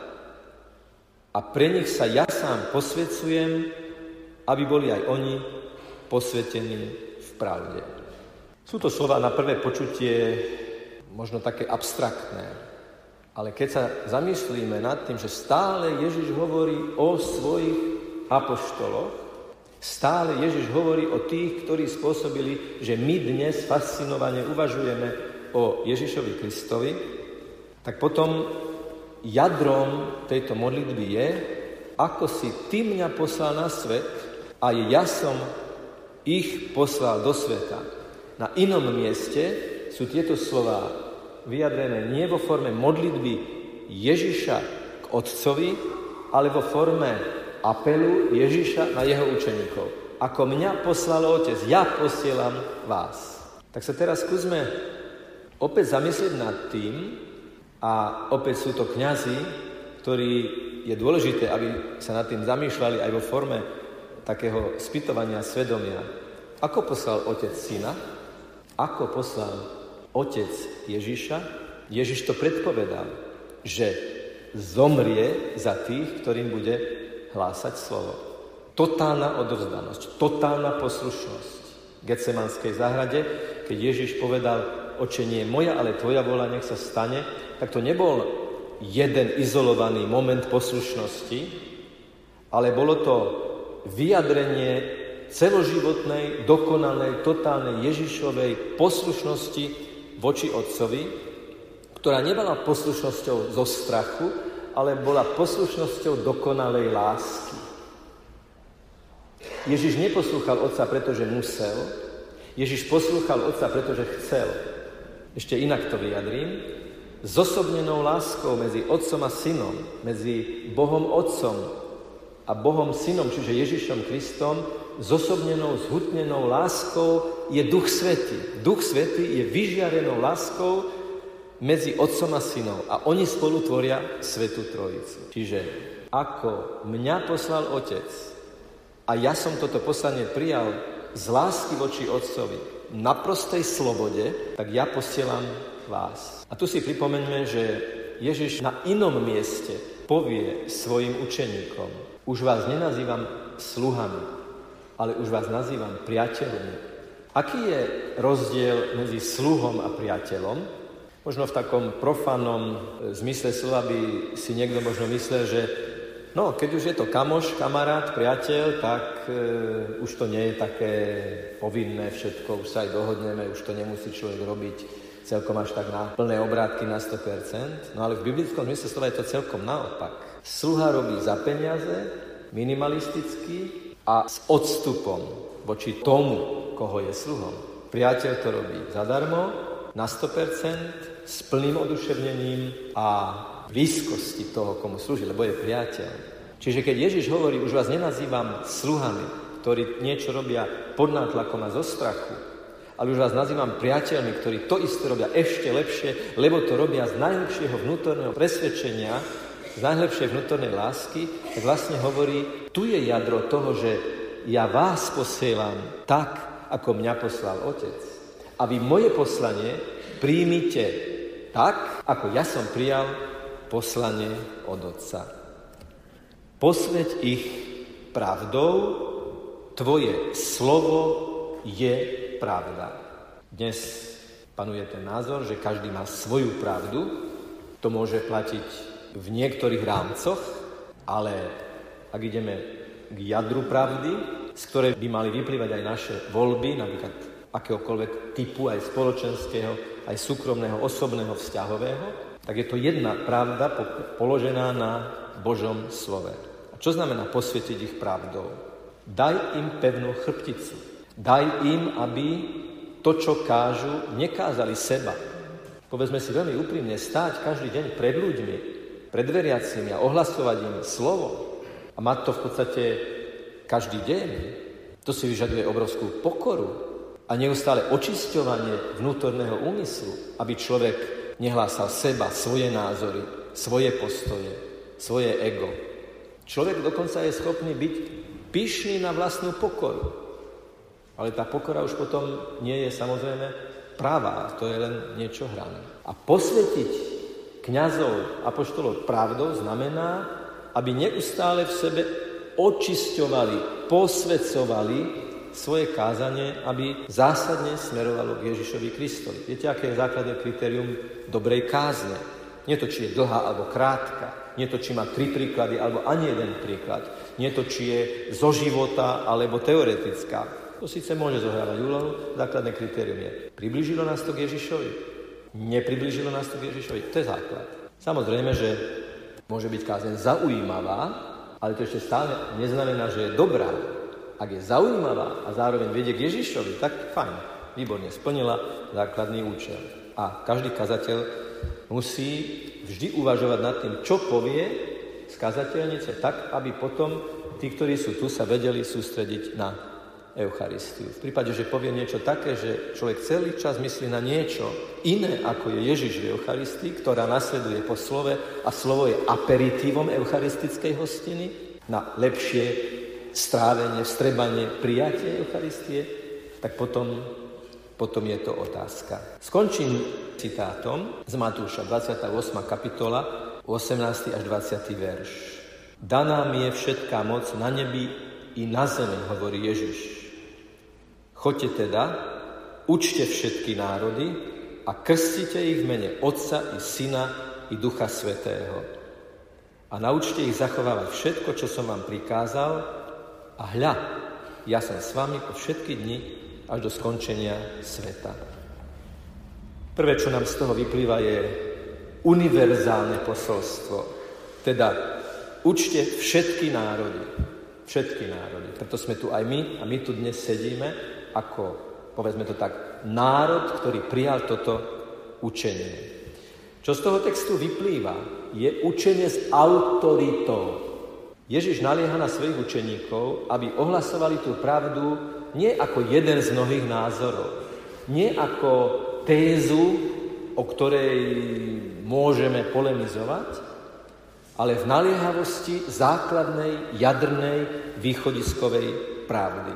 a pre nich sa ja sám posvedcujem, aby boli aj oni posvetení v pravde. Sú to slova na prvé počutie možno také abstraktné, ale keď sa zamyslíme nad tým, že stále Ježiš hovorí o svojich apoštoloch, stále Ježiš hovorí o tých, ktorí spôsobili, že my dnes fascinovane uvažujeme o Ježišovi Kristovi, tak potom jadrom tejto modlitby je, ako si ty mňa poslal na svet a ja som ich poslal do sveta. Na inom mieste sú tieto slova vyjadrené nie vo forme modlitby Ježiša k Otcovi, ale vo forme apelu Ježiša na jeho učeníkov. Ako mňa poslal Otec, ja posielam vás. Tak sa teraz skúsme opäť zamyslieť nad tým, a opäť sú to kňazi, ktorí je dôležité, aby sa nad tým zamýšľali aj vo forme takého spytovania svedomia. Ako poslal Otec Syna? Ako poslal Otec Ježiša? Ježiš to predpovedal, že zomrie za tých, ktorým bude hlásať slovo. Totálna odovzdanosť, totálna poslušnosť. V Getsemanskej záhrade, keď Ježiš povedal, oče nie moja, ale tvoja vola nech sa stane, tak to nebol jeden izolovaný moment poslušnosti, ale bolo to vyjadrenie celoživotnej, dokonalej, totálnej Ježišovej poslušnosti voči Otcovi, ktorá nebola poslušnosťou zo strachu, ale bola poslušnosťou dokonalej lásky. Ježiš neposlúchal Otca, pretože musel, Ježiš poslúchal Otca, pretože chcel. Ešte inak to vyjadrím. Zosobnenou láskou medzi Otcom a Synom, medzi Bohom Otcom a Bohom Synom, čiže Ježišom Kristom, zosobnenou, zhutnenou láskou je Duch Svetý. Duch Svetý je vyžiarenou láskou, medzi Otcom a Synom a oni spolu tvoria Svetú Trojicu. Čiže ako mňa poslal Otec a ja som toto poslanie prijal z lásky voči Otcovi na prostej slobode, tak ja posielam vás. A tu si pripomeňme, že Ježiš na inom mieste povie svojim učeníkom, už vás nenazývam sluhami, ale už vás nazývam priateľmi. Aký je rozdiel medzi sluhom a priateľom? Možno v takom profanom e, zmysle slova by si niekto možno myslel, že no, keď už je to kamoš, kamarát, priateľ, tak e, už to nie je také povinné všetko, už sa aj dohodneme, už to nemusí človek robiť celkom až tak na plné obrátky na 100%. No ale v biblickom zmysle slova je to celkom naopak. Sluha robí za peniaze, minimalisticky a s odstupom voči tomu, koho je sluhom. Priateľ to robí zadarmo, na 100%, s plným oduševnením a blízkosti toho, komu slúži, lebo je priateľ. Čiže keď Ježiš hovorí, už vás nenazývam sluhami, ktorí niečo robia pod nátlakom a zo strachu, ale už vás nazývam priateľmi, ktorí to isté robia ešte lepšie, lebo to robia z najlepšieho vnútorného presvedčenia, z najlepšej vnútornej lásky, tak vlastne hovorí, tu je jadro toho, že ja vás posielam tak, ako mňa poslal Otec. A vy moje poslanie príjmite tak, ako ja som prijal poslanie od Otca. Posveď ich pravdou, tvoje slovo je pravda. Dnes panuje ten názor, že každý má svoju pravdu. To môže platiť v niektorých rámcoch, ale ak ideme k jadru pravdy, z ktorej by mali vyplývať aj naše voľby, napríklad akéhokoľvek typu, aj spoločenského, aj súkromného, osobného, vzťahového, tak je to jedna pravda položená na Božom slove. A čo znamená posvietiť ich pravdou? Daj im pevnú chrbticu. Daj im, aby to, čo kážu, nekázali seba. Povedzme si veľmi úprimne, stáť každý deň pred ľuďmi, pred veriacimi a ohlasovať im slovo a mať to v podstate každý deň, to si vyžaduje obrovskú pokoru a neustále očisťovanie vnútorného úmyslu, aby človek nehlásal seba, svoje názory, svoje postoje, svoje ego. Človek dokonca je schopný byť pyšný na vlastnú pokoru. Ale tá pokora už potom nie je samozrejme pravá, to je len niečo hrané. A posvetiť kňazov a poštolov pravdou znamená, aby neustále v sebe očisťovali, posvedcovali svoje kázanie, aby zásadne smerovalo k Ježišovi Kristovi. Viete, aké je základné kritérium dobrej kázne? Nie to, či je dlhá alebo krátka, nie to, či má tri príklady alebo ani jeden príklad, nie to, či je zo života alebo teoretická, to síce môže zohrávať úlohu, základné kritérium je, priblížilo nás to k Ježišovi? Nepriblížilo nás to k Ježišovi? To je základ. Samozrejme, že môže byť kázeň zaujímavá, ale to ešte stále neznamená, že je dobrá. Ak je zaujímavá a zároveň vedie k Ježišovi, tak fajn, výborne, splnila základný účel. A každý kazateľ musí vždy uvažovať nad tým, čo povie z kazateľnice, tak, aby potom tí, ktorí sú tu, sa vedeli sústrediť na Eucharistiu. V prípade, že povie niečo také, že človek celý čas myslí na niečo iné, ako je Ježiš v Eucharistii, ktorá nasleduje po slove a slovo je aperitívom eucharistickej hostiny na lepšie strávenie, vstrebanie, prijatie Eucharistie, tak potom, potom je to otázka. Skončím citátom z Matúša, 28. kapitola, 18. až 20. verš. Daná mi je všetká moc na nebi i na zemi, hovorí Ježiš. Choďte teda, učte všetky národy a krstite ich v mene Otca i Syna i Ducha Svetého. A naučte ich zachovávať všetko, čo som vám prikázal a hľa, ja som s vami po všetky dni až do skončenia sveta. Prvé, čo nám z toho vyplýva, je univerzálne posolstvo. Teda učte všetky národy. Všetky národy. Preto sme tu aj my a my tu dnes sedíme ako, povedzme to tak, národ, ktorý prijal toto učenie. Čo z toho textu vyplýva, je učenie s autoritou. Ježiš nalieha na svojich učeníkov, aby ohlasovali tú pravdu nie ako jeden z mnohých názorov, nie ako tézu, o ktorej môžeme polemizovať, ale v naliehavosti základnej, jadrnej, východiskovej pravdy.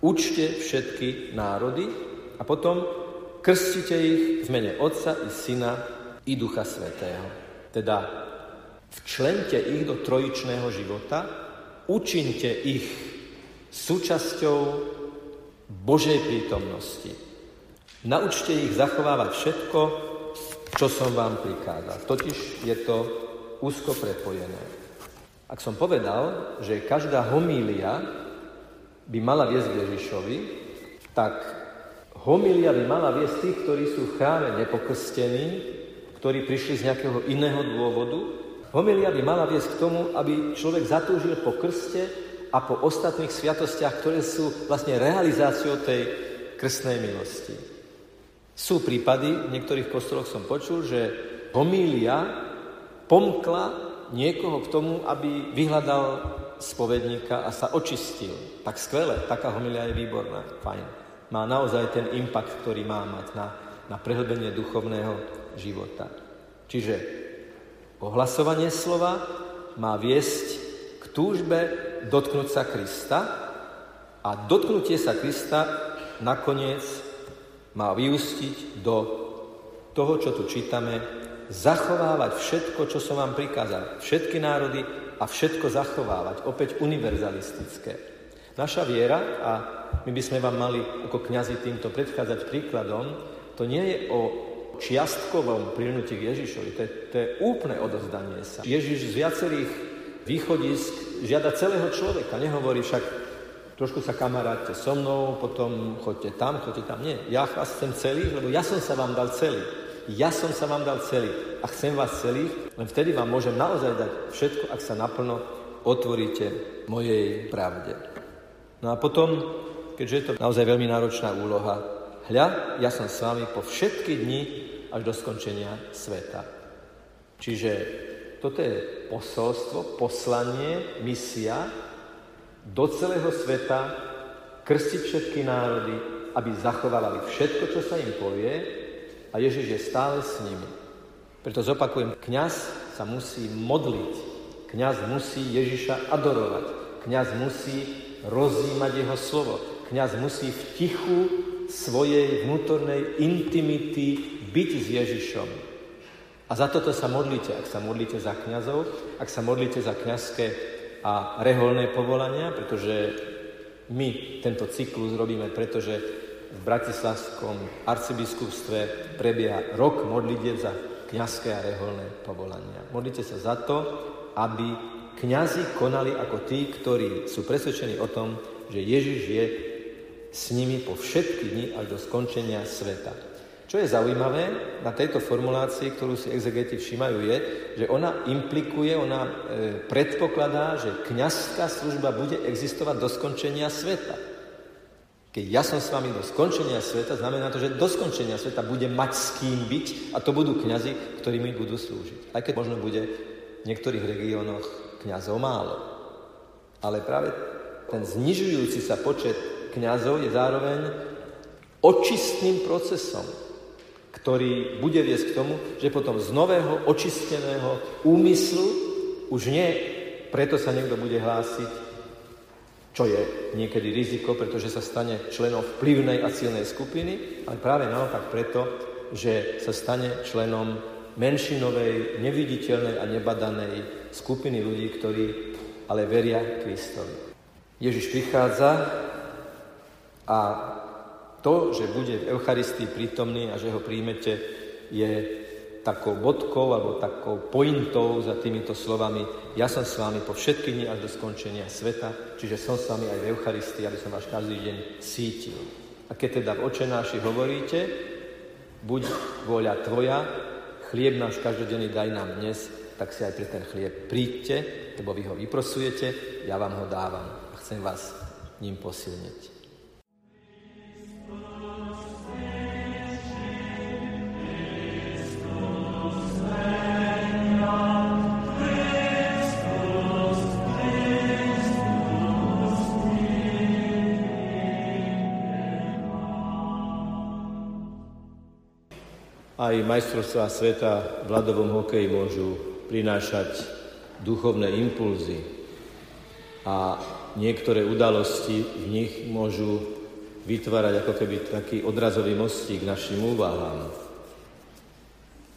Učte všetky národy a potom krstite ich v mene Otca i Syna i Ducha Svetého. Teda včlente ich do trojičného života, učinte ich súčasťou Božej prítomnosti. Naučte ich zachovávať všetko, čo som vám prikázal. Totiž je to úzko prepojené. Ak som povedal, že každá homília by mala viesť k Ježišovi, tak homilia by mala viesť tých, ktorí sú v chráme nepokrstení, ktorí prišli z nejakého iného dôvodu. Homilia by mala viesť k tomu, aby človek zatúžil po krste a po ostatných sviatostiach, ktoré sú vlastne realizáciou tej krstnej milosti. Sú prípady, v niektorých kostoloch som počul, že homília pomkla niekoho k tomu, aby vyhľadal spovedníka a sa očistil. Tak skvelé, taká homilia je výborná, fajn. Má naozaj ten impact, ktorý má mať na, na prehlbenie duchovného života. Čiže ohlasovanie slova má viesť k túžbe dotknúť sa Krista a dotknutie sa Krista nakoniec má vyústiť do toho, čo tu čítame, zachovávať všetko, čo som vám prikázal. Všetky národy a všetko zachovávať. Opäť univerzalistické. Naša viera, a my by sme vám mali ako kňazi týmto predchádzať príkladom, to nie je o čiastkovom prilnutí k Ježišovi, to je, to je úplné odozdanie sa. Ježiš z viacerých východisk žiada celého človeka, nehovorí však trošku sa kamaráte so mnou, potom chodte tam, chodte tam. Nie, ja vás chcem celý, lebo ja som sa vám dal celý. Ja som sa vám dal celý a chcem vás celých, len vtedy vám môžem naozaj dať všetko, ak sa naplno otvoríte mojej pravde. No a potom, keďže je to naozaj veľmi náročná úloha, hľa, ja som s vami po všetky dni až do skončenia sveta. Čiže toto je posolstvo, poslanie, misia do celého sveta, krstiť všetky národy, aby zachovávali všetko, čo sa im povie a Ježiš je stále s nimi. Preto zopakujem, kňaz sa musí modliť, kňaz musí Ježiša adorovať, kňaz musí rozímať jeho slovo, kňaz musí v tichu svojej vnútornej intimity byť s Ježišom. A za toto sa modlíte, ak sa modlíte za kňazov, ak sa modlíte za kňazské a reholné povolania, pretože my tento cyklus robíme, pretože v Bratislavskom arcibiskupstve prebieha rok modlitieb za kňazské a reholné povolania. Modlite sa za to, aby kňazi konali ako tí, ktorí sú presvedčení o tom, že Ježiš je s nimi po všetky dni až do skončenia sveta. Čo je zaujímavé na tejto formulácii, ktorú si exegeti všímajú, je, že ona implikuje, ona e, predpokladá, že kňazská služba bude existovať do skončenia sveta. Keď ja som s vami do skončenia sveta, znamená to, že do skončenia sveta bude mať s kým byť a to budú kňazi, ktorí mi budú slúžiť. Aj keď možno bude v niektorých regiónoch kňazov málo. Ale práve ten znižujúci sa počet kňazov je zároveň očistným procesom ktorý bude viesť k tomu, že potom z nového, očisteného úmyslu už nie preto sa niekto bude hlásiť, čo je niekedy riziko, pretože sa stane členom vplyvnej a silnej skupiny, ale práve naopak preto, že sa stane členom menšinovej, neviditeľnej a nebadanej skupiny ľudí, ktorí ale veria Kristovi. Ježiš prichádza a to, že bude v Eucharistii prítomný a že ho príjmete, je takou bodkou alebo takou pointou za týmito slovami ja som s vami po všetky dni až do skončenia sveta, čiže som s vami aj v Eucharistii, aby som vás každý deň sítil. A keď teda v očenáši hovoríte, buď vôľa tvoja, chlieb náš každodenný daj nám dnes, tak si aj pre ten chlieb príďte, lebo vy ho vyprosujete, ja vám ho dávam a chcem vás ním posilniť. Aj majstrovstvá sveta v ľadovom hokeji môžu prinášať duchovné impulzy a niektoré udalosti v nich môžu vytvárať ako keby taký odrazový mostík našim úvahám.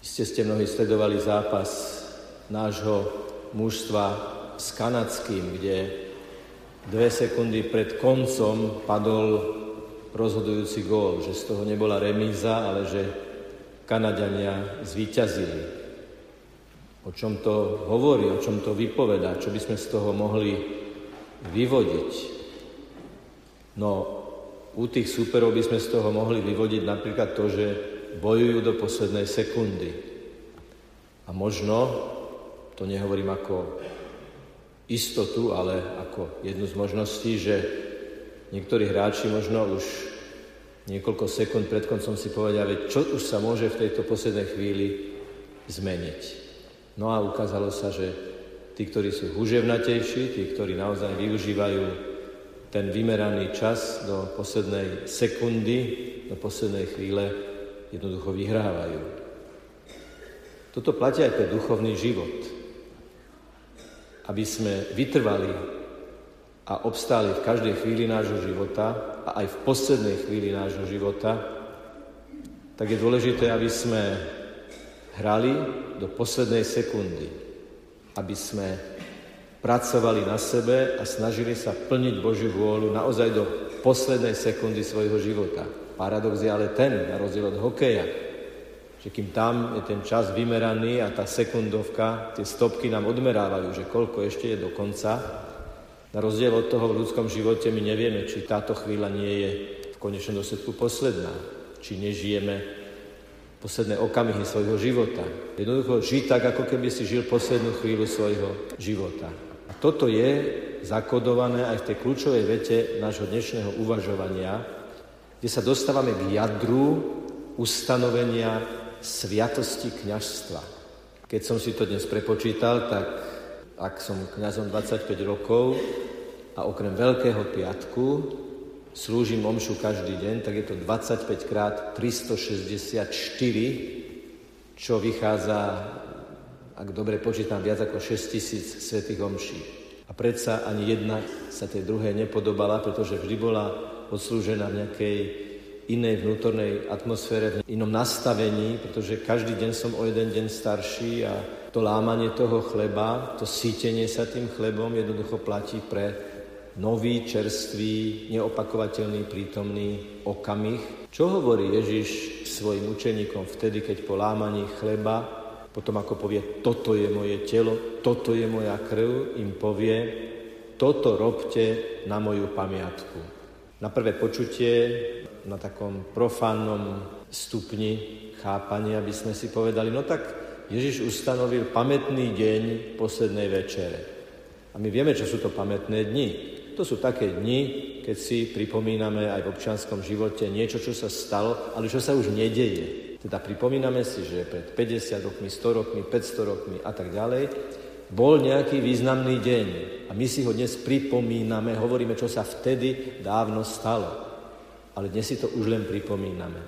Iste ste mnohí sledovali zápas nášho mužstva s kanadským, kde dve sekundy pred koncom padol rozhodujúci gól, že z toho nebola remíza, ale že Kanadania zvíťazili. O čom to hovorí, o čom to vypovedá, čo by sme z toho mohli vyvodiť. No, u tých superov by sme z toho mohli vyvodiť napríklad to, že bojujú do poslednej sekundy. A možno, to nehovorím ako istotu, ale ako jednu z možností, že niektorí hráči možno už niekoľko sekúnd pred koncom si povedia, veď čo už sa môže v tejto poslednej chvíli zmeniť. No a ukázalo sa, že tí, ktorí sú huževnatejší, tí, ktorí naozaj využívajú ten vymeraný čas do poslednej sekundy, do poslednej chvíle, jednoducho vyhrávajú. Toto platí aj pre duchovný život. Aby sme vytrvali a obstáli v každej chvíli nášho života a aj v poslednej chvíli nášho života, tak je dôležité, aby sme hrali do poslednej sekundy, aby sme pracovali na sebe a snažili sa plniť Božiu vôľu naozaj do poslednej sekundy svojho života. Paradox je ale ten, na rozdiel od hokeja, že kým tam je ten čas vymeraný a tá sekundovka, tie stopky nám odmerávajú, že koľko ešte je do konca, na rozdiel od toho v ľudskom živote my nevieme, či táto chvíľa nie je v konečnom dôsledku posledná, či nežijeme posledné okamihy svojho života. Jednoducho žiť tak, ako keby si žil poslednú chvíľu svojho života. A toto je zakodované aj v tej kľúčovej vete nášho dnešného uvažovania, kde sa dostávame k jadru ustanovenia sviatosti kňažstva. Keď som si to dnes prepočítal, tak ak som kňazom 25 rokov a okrem Veľkého piatku slúžim omšu každý deň, tak je to 25 krát 364, čo vychádza, ak dobre počítam, viac ako 6 tisíc svetých omší. A predsa ani jedna sa tej druhej nepodobala, pretože vždy bola odslúžená v nejakej inej vnútornej atmosfére, v inom nastavení, pretože každý deň som o jeden deň starší a to lámanie toho chleba, to sítenie sa tým chlebom jednoducho platí pre nový, čerstvý, neopakovateľný, prítomný okamih. Čo hovorí Ježiš svojim učeníkom vtedy, keď po lámaní chleba, potom ako povie, toto je moje telo, toto je moja krv, im povie, toto robte na moju pamiatku. Na prvé počutie, na takom profánnom stupni chápania by sme si povedali, no tak Ježiš ustanovil pamätný deň poslednej večere. A my vieme, čo sú to pamätné dni. To sú také dni, keď si pripomíname aj v občianskom živote niečo, čo sa stalo, ale čo sa už nedeje. Teda pripomíname si, že pred 50 rokmi, 100 rokmi, 500 rokmi a tak ďalej bol nejaký významný deň. A my si ho dnes pripomíname, hovoríme, čo sa vtedy dávno stalo. Ale dnes si to už len pripomíname.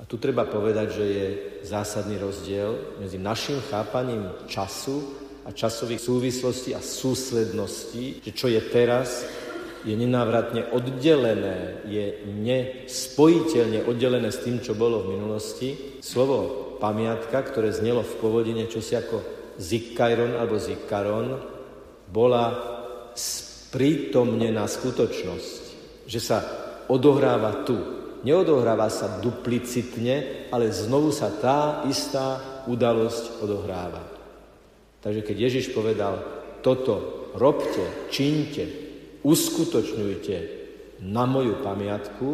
A tu treba povedať, že je zásadný rozdiel medzi našim chápaním času a časových súvislostí a súsledností, že čo je teraz, je nenávratne oddelené, je nespojiteľne oddelené s tým, čo bolo v minulosti. Slovo pamiatka, ktoré znelo v pôvodine čosi ako zikkairon alebo zikkaron, bola sprítomnená skutočnosť, že sa odohráva tu. Neodohráva sa duplicitne, ale znovu sa tá istá udalosť odohráva. Takže keď Ježiš povedal, toto robte, činte, uskutočňujte na moju pamiatku,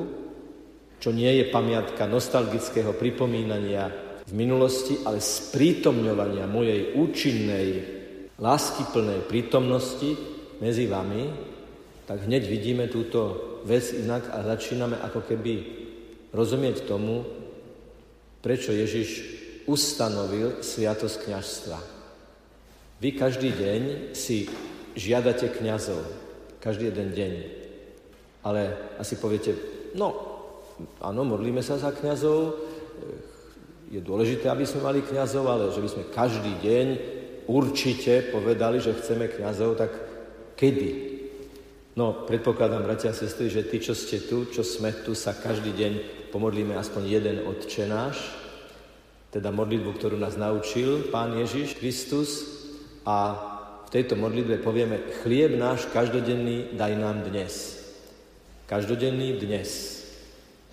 čo nie je pamiatka nostalgického pripomínania v minulosti, ale sprítomňovania mojej účinnej, láskyplnej prítomnosti medzi vami, tak hneď vidíme túto vec inak a začíname ako keby rozumieť tomu, prečo Ježiš ustanovil sviatosť kniažstva. Vy každý deň si žiadate kňazov. Každý jeden deň. Ale asi poviete, no, áno, modlíme sa za kňazov, je dôležité, aby sme mali kňazov, ale že by sme každý deň určite povedali, že chceme kňazov, tak kedy? No, predpokladám, bratia a sestry, že tí, čo ste tu, čo sme tu, sa každý deň pomodlíme aspoň jeden odčenáš, teda modlitbu, ktorú nás naučil Pán Ježiš Kristus, a v tejto modlitbe povieme, chlieb náš každodenný daj nám dnes. Každodenný dnes.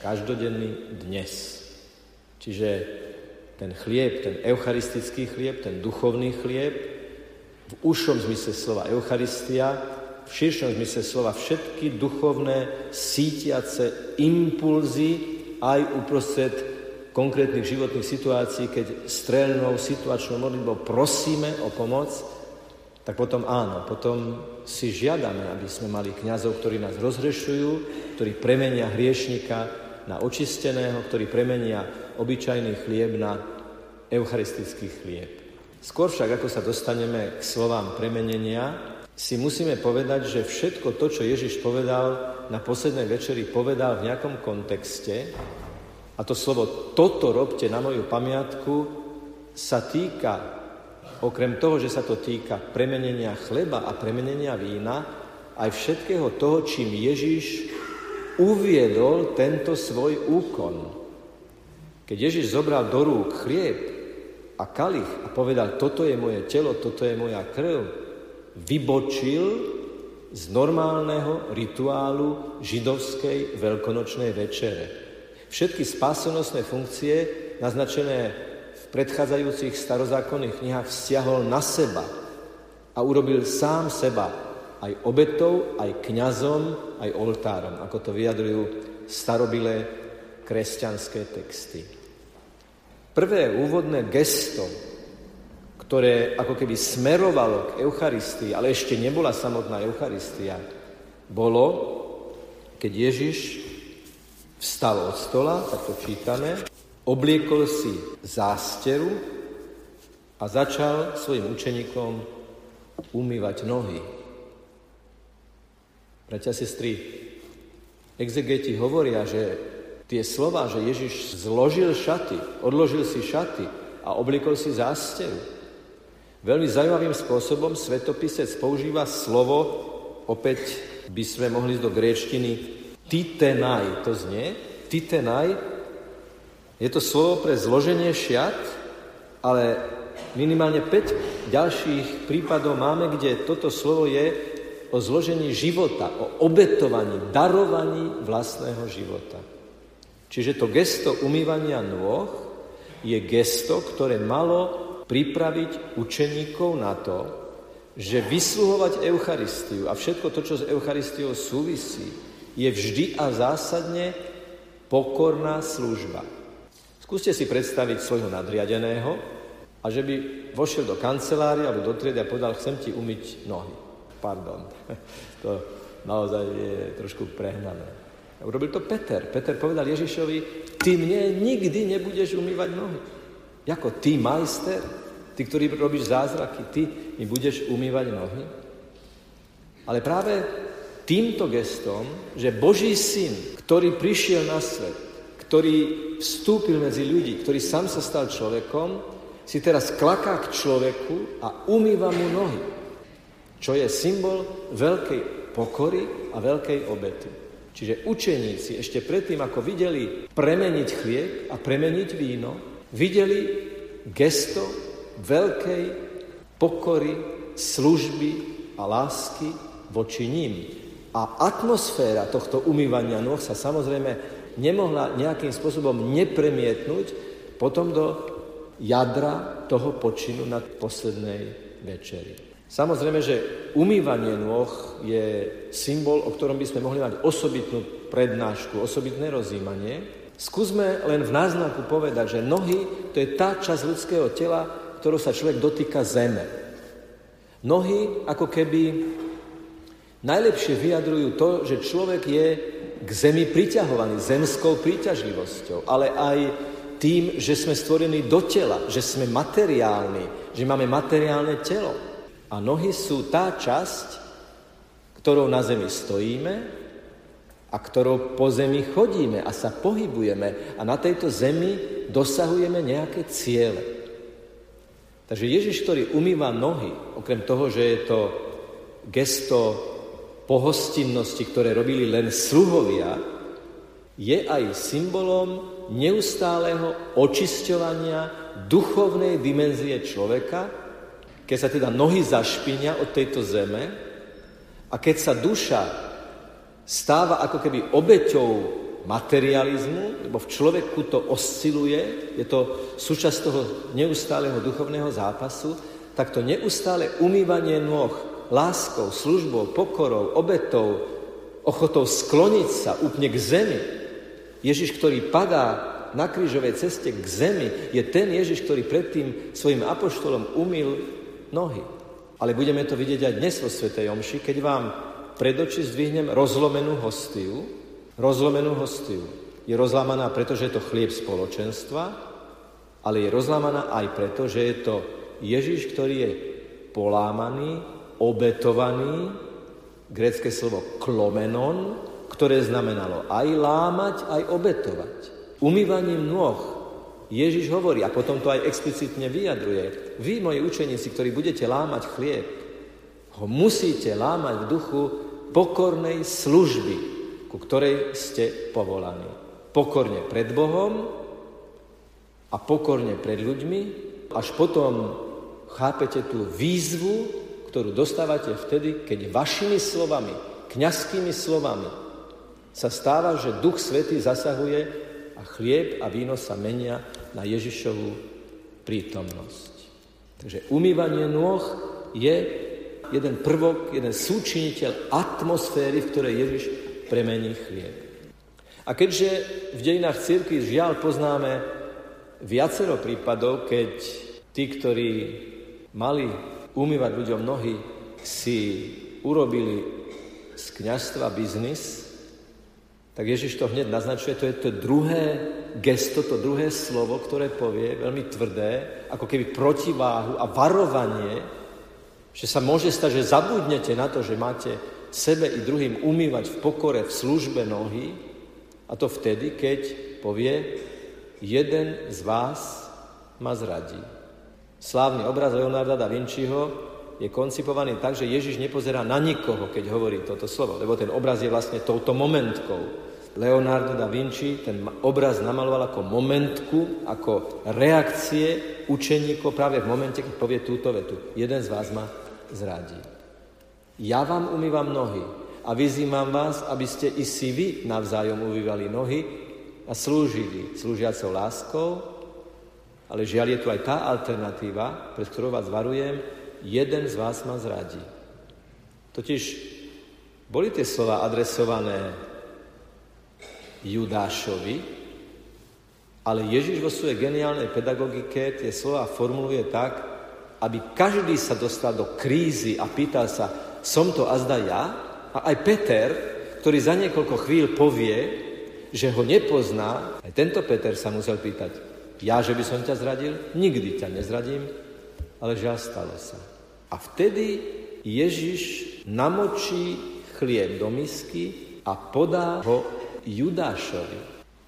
Každodenný dnes. Čiže ten chlieb, ten eucharistický chlieb, ten duchovný chlieb, v užšom zmysle slova Eucharistia, v širšom zmysle slova všetky duchovné sítiace impulzy aj uprostred konkrétnych životných situácií, keď strelnou situačnou modlitbou prosíme o pomoc, tak potom áno, potom si žiadame, aby sme mali kňazov, ktorí nás rozhrešujú, ktorí premenia hriešnika na očisteného, ktorí premenia obyčajný chlieb na eucharistický chlieb. Skôr však, ako sa dostaneme k slovám premenenia, si musíme povedať, že všetko to, čo Ježiš povedal na poslednej večeri, povedal v nejakom kontexte, a to slovo toto robte na moju pamiatku sa týka, okrem toho, že sa to týka premenenia chleba a premenenia vína, aj všetkého toho, čím Ježiš uviedol tento svoj úkon. Keď Ježiš zobral do rúk chlieb a kalich a povedal, toto je moje telo, toto je moja krv, vybočil z normálneho rituálu židovskej veľkonočnej večere. Všetky spásonosné funkcie naznačené v predchádzajúcich starozákonných knihách vzťahol na seba a urobil sám seba aj obetou, aj kňazom, aj oltárom, ako to vyjadrujú starobilé kresťanské texty. Prvé úvodné gesto, ktoré ako keby smerovalo k Eucharistii, ale ešte nebola samotná Eucharistia, bolo, keď Ježiš vstal od stola, tak to čítame, obliekol si zásteru a začal svojim učeníkom umývať nohy. Bratia, sestry, exegeti hovoria, že Tie slova, že Ježiš zložil šaty, odložil si šaty a obliekol si zásteru. Veľmi zaujímavým spôsobom svetopisec používa slovo, opäť by sme mohli ísť do gréčtiny, titenaj, to znie, titenaj, je to slovo pre zloženie šiat, ale minimálne 5 ďalších prípadov máme, kde toto slovo je o zložení života, o obetovaní, darovaní vlastného života. Čiže to gesto umývania nôh je gesto, ktoré malo pripraviť učeníkov na to, že vysluhovať Eucharistiu a všetko to, čo s Eucharistiou súvisí, je vždy a zásadne pokorná služba. Skúste si predstaviť svojho nadriadeného a že by vošiel do kancelárie alebo do triedy a povedal, chcem ti umyť nohy. Pardon, <laughs> to naozaj je trošku prehnané. Urobil to Peter. Peter povedal Ježišovi, ty mne nikdy nebudeš umývať nohy. Ako ty, majster, ty, ktorý robíš zázraky, ty mi budeš umývať nohy. Ale práve týmto gestom, že Boží syn, ktorý prišiel na svet, ktorý vstúpil medzi ľudí, ktorý sám sa stal človekom, si teraz klaká k človeku a umýva mu nohy. Čo je symbol veľkej pokory a veľkej obety. Čiže učeníci ešte predtým, ako videli premeniť chlieb a premeniť víno, videli gesto veľkej pokory, služby a lásky voči ním. A atmosféra tohto umývania nôh sa samozrejme nemohla nejakým spôsobom nepremietnúť potom do jadra toho počinu na poslednej večeri. Samozrejme, že umývanie nôh je symbol, o ktorom by sme mohli mať osobitnú prednášku, osobitné rozímanie. Skúsme len v náznaku povedať, že nohy to je tá časť ľudského tela, ktorou sa človek dotýka zeme. Nohy ako keby najlepšie vyjadrujú to, že človek je k zemi priťahovaný zemskou príťažlivosťou, ale aj tým, že sme stvorení do tela, že sme materiálni, že máme materiálne telo. A nohy sú tá časť, ktorou na zemi stojíme a ktorou po zemi chodíme a sa pohybujeme a na tejto zemi dosahujeme nejaké ciele. Takže Ježiš, ktorý umýva nohy, okrem toho, že je to gesto pohostinnosti, ktoré robili len sluhovia, je aj symbolom neustáleho očisťovania duchovnej dimenzie človeka, keď sa teda nohy zašpinia od tejto zeme a keď sa duša stáva ako keby obeťou materializmu, lebo v človeku to osciluje, je to súčasť toho neustáleho duchovného zápasu, tak to neustále umývanie nôh láskou, službou, pokorou, obetou, ochotou skloniť sa úplne k zemi. Ježiš, ktorý padá na krížovej ceste k zemi, je ten Ježiš, ktorý predtým svojim apoštolom umýl nohy. Ale budeme to vidieť aj dnes vo Svetej Omši, keď vám pred oči zdvihnem rozlomenú hostiu. Rozlomenú hostiu. Je rozlámaná, pretože je to chlieb spoločenstva, ale je rozlámaná aj preto, že je to Ježiš, ktorý je polámaný, obetovaný, grecké slovo klomenon, ktoré znamenalo aj lámať, aj obetovať. Umývaním nôh Ježiš hovorí, a potom to aj explicitne vyjadruje, vy, moji učeníci, ktorí budete lámať chlieb, ho musíte lámať v duchu pokornej služby, ku ktorej ste povolaní. Pokorne pred Bohom a pokorne pred ľuďmi, až potom chápete tú výzvu, ktorú dostávate vtedy, keď vašimi slovami, kňazskými slovami sa stáva, že Duch Svetý zasahuje a chlieb a víno sa menia na Ježišovú prítomnosť. Takže umývanie nôh je jeden prvok, jeden súčiniteľ atmosféry, v ktorej Ježiš premení chlieb. A keďže v dejinách cirkvi žiaľ poznáme viacero prípadov, keď tí, ktorí mali umývať ľuďom nohy, si urobili z kniažstva biznis, tak Ježiš to hneď naznačuje, to je to druhé gesto, to druhé slovo, ktoré povie, veľmi tvrdé, ako keby protiváhu a varovanie, že sa môže stať, že zabudnete na to, že máte sebe i druhým umývať v pokore, v službe nohy, a to vtedy, keď povie, jeden z vás ma zradí. Slávny obraz Leonarda da Vinciho je koncipovaný tak, že Ježiš nepozerá na nikoho, keď hovorí toto slovo, lebo ten obraz je vlastne touto momentkou. Leonardo da Vinci ten obraz namaloval ako momentku, ako reakcie učeníkov práve v momente, keď povie túto vetu. Jeden z vás ma zradí. Ja vám umývam nohy a vyzývam vás, aby ste i si vy navzájom umývali nohy a slúžili slúžiacou láskou, ale žiaľ je tu aj tá alternatíva, pre ktorú vás varujem, jeden z vás ma zradí. Totiž boli tie slova adresované Judášovi, ale Ježiš vo svojej geniálnej pedagogike tie slova formuluje tak, aby každý sa dostal do krízy a pýtal sa, som to azda ja? A aj Peter, ktorý za niekoľko chvíľ povie, že ho nepozná, aj tento Peter sa musel pýtať, ja, že by som ťa zradil? Nikdy ťa nezradím, ale žiaľ stalo sa. A vtedy Ježiš namočí chlieb do misky a podá ho Judášovi.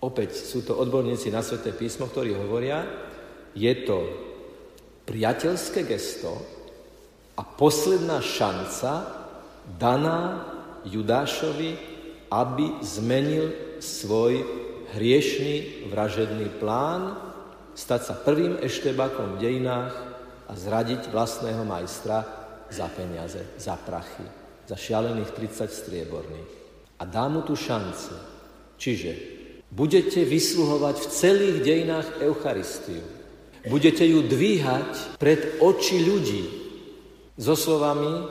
Opäť sú to odborníci na Sveté písmo, ktorí hovoria, je to priateľské gesto a posledná šanca daná Judášovi, aby zmenil svoj hriešný vražedný plán stať sa prvým eštebákom v dejinách a zradiť vlastného majstra za peniaze, za prachy, za šialených 30 strieborných. A dá mu tú šancu. Čiže budete vysluhovať v celých dejinách Eucharistiu. Budete ju dvíhať pred oči ľudí so slovami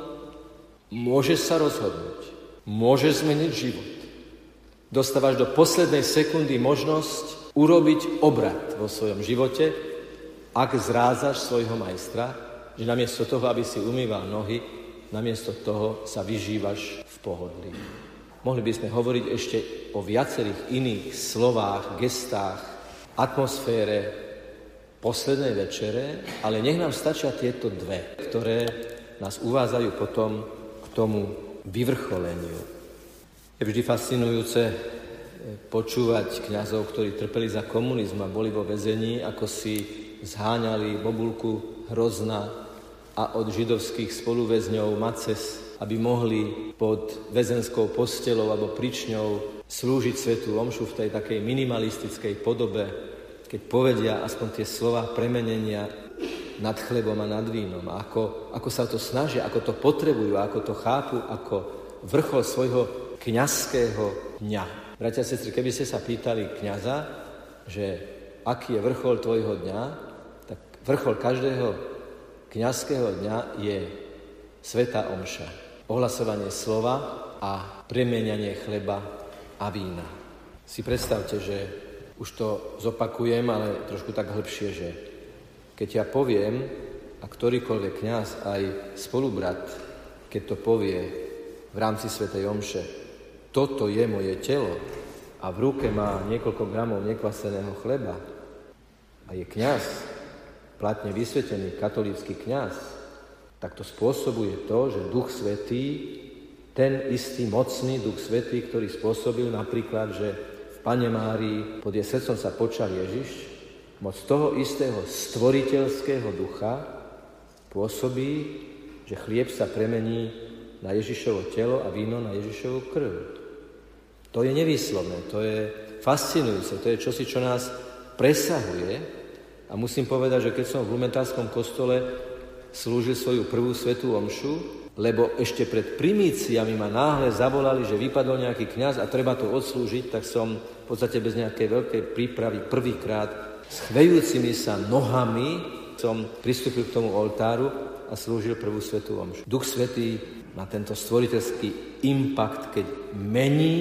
môže sa rozhodnúť, môže zmeniť život. Dostávaš do poslednej sekundy možnosť urobiť obrad vo svojom živote, ak zrázaš svojho majstra, že namiesto toho, aby si umýval nohy, namiesto toho sa vyžívaš v pohodlí. Mohli by sme hovoriť ešte o viacerých iných slovách, gestách, atmosfére poslednej večere, ale nech nám stačia tieto dve, ktoré nás uvádzajú potom k tomu vyvrcholeniu. Je vždy fascinujúce počúvať kňazov, ktorí trpeli za komunizm a boli vo väzení, ako si zháňali bobulku hrozna a od židovských spoluväzňov Maces, aby mohli pod väzenskou postelou alebo pričňou slúžiť svetu omšu v tej takej minimalistickej podobe, keď povedia aspoň tie slova premenenia nad chlebom a nad vínom. A ako, ako sa to snažia, ako to potrebujú, ako to chápu, ako vrchol svojho kňazského dňa. Bratia a sestry, keby ste sa pýtali kniaza, že aký je vrchol tvojho dňa, tak vrchol každého kňazského dňa je Sveta Omša. Ohlasovanie slova a premienianie chleba a vína. Si predstavte, že už to zopakujem, ale trošku tak hĺbšie, že keď ja poviem, a ktorýkoľvek kňaz, aj spolubrat, keď to povie v rámci Svetej Omše, toto je moje telo a v ruke má niekoľko gramov nekvaseného chleba a je kňaz, platne vysvetený katolícky kňaz, tak to spôsobuje to, že Duch Svetý, ten istý mocný Duch Svetý, ktorý spôsobil napríklad, že v Pane Márii pod jej srdcom sa počal Ježiš, moc toho istého stvoriteľského ducha pôsobí, že chlieb sa premení na Ježišovo telo a víno na Ježišovu krv. To je nevýslovné, to je fascinujúce, to je čosi, čo nás presahuje. A musím povedať, že keď som v Lumentárskom kostole slúžil svoju prvú svetú omšu, lebo ešte pred primíciami ma náhle zavolali, že vypadol nejaký kňaz a treba to odslúžiť, tak som v podstate bez nejakej veľkej prípravy prvýkrát s chvejúcimi sa nohami som pristúpil k tomu oltáru a slúžil prvú svetú omšu. Duch Svetý má tento stvoriteľský impact, keď mení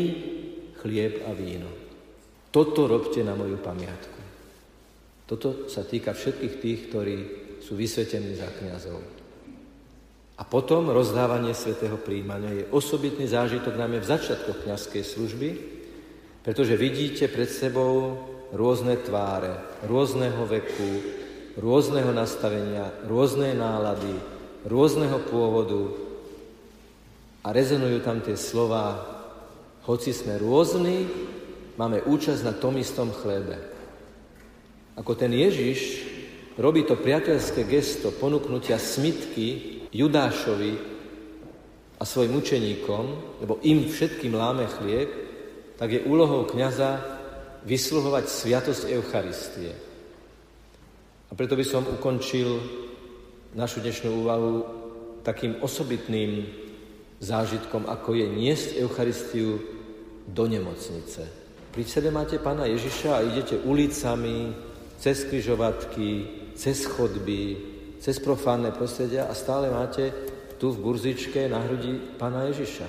chlieb a víno. Toto robte na moju pamiatku. Toto sa týka všetkých tých, ktorí sú vysvetení za kniazov. A potom rozdávanie svetého príjmania je osobitný zážitok najmä v začiatkoch kniazskej služby, pretože vidíte pred sebou rôzne tváre, rôzneho veku, rôzneho nastavenia, rôznej nálady, rôzneho pôvodu a rezonujú tam tie slova, hoci sme rôzni, máme účasť na tom istom chlebe. Ako ten Ježiš robí to priateľské gesto ponúknutia smitky Judášovi a svojim učeníkom, lebo im všetkým láme chlieb, tak je úlohou kniaza vysluhovať sviatosť Eucharistie. A preto by som ukončil našu dnešnú úvahu takým osobitným zážitkom, ako je niesť Eucharistiu do nemocnice. Pri sebe máte pána Ježiša a idete ulicami, cez križovatky, cez chodby, cez profánne prostredia a stále máte tu v burzičke na hrudi pána Ježiša.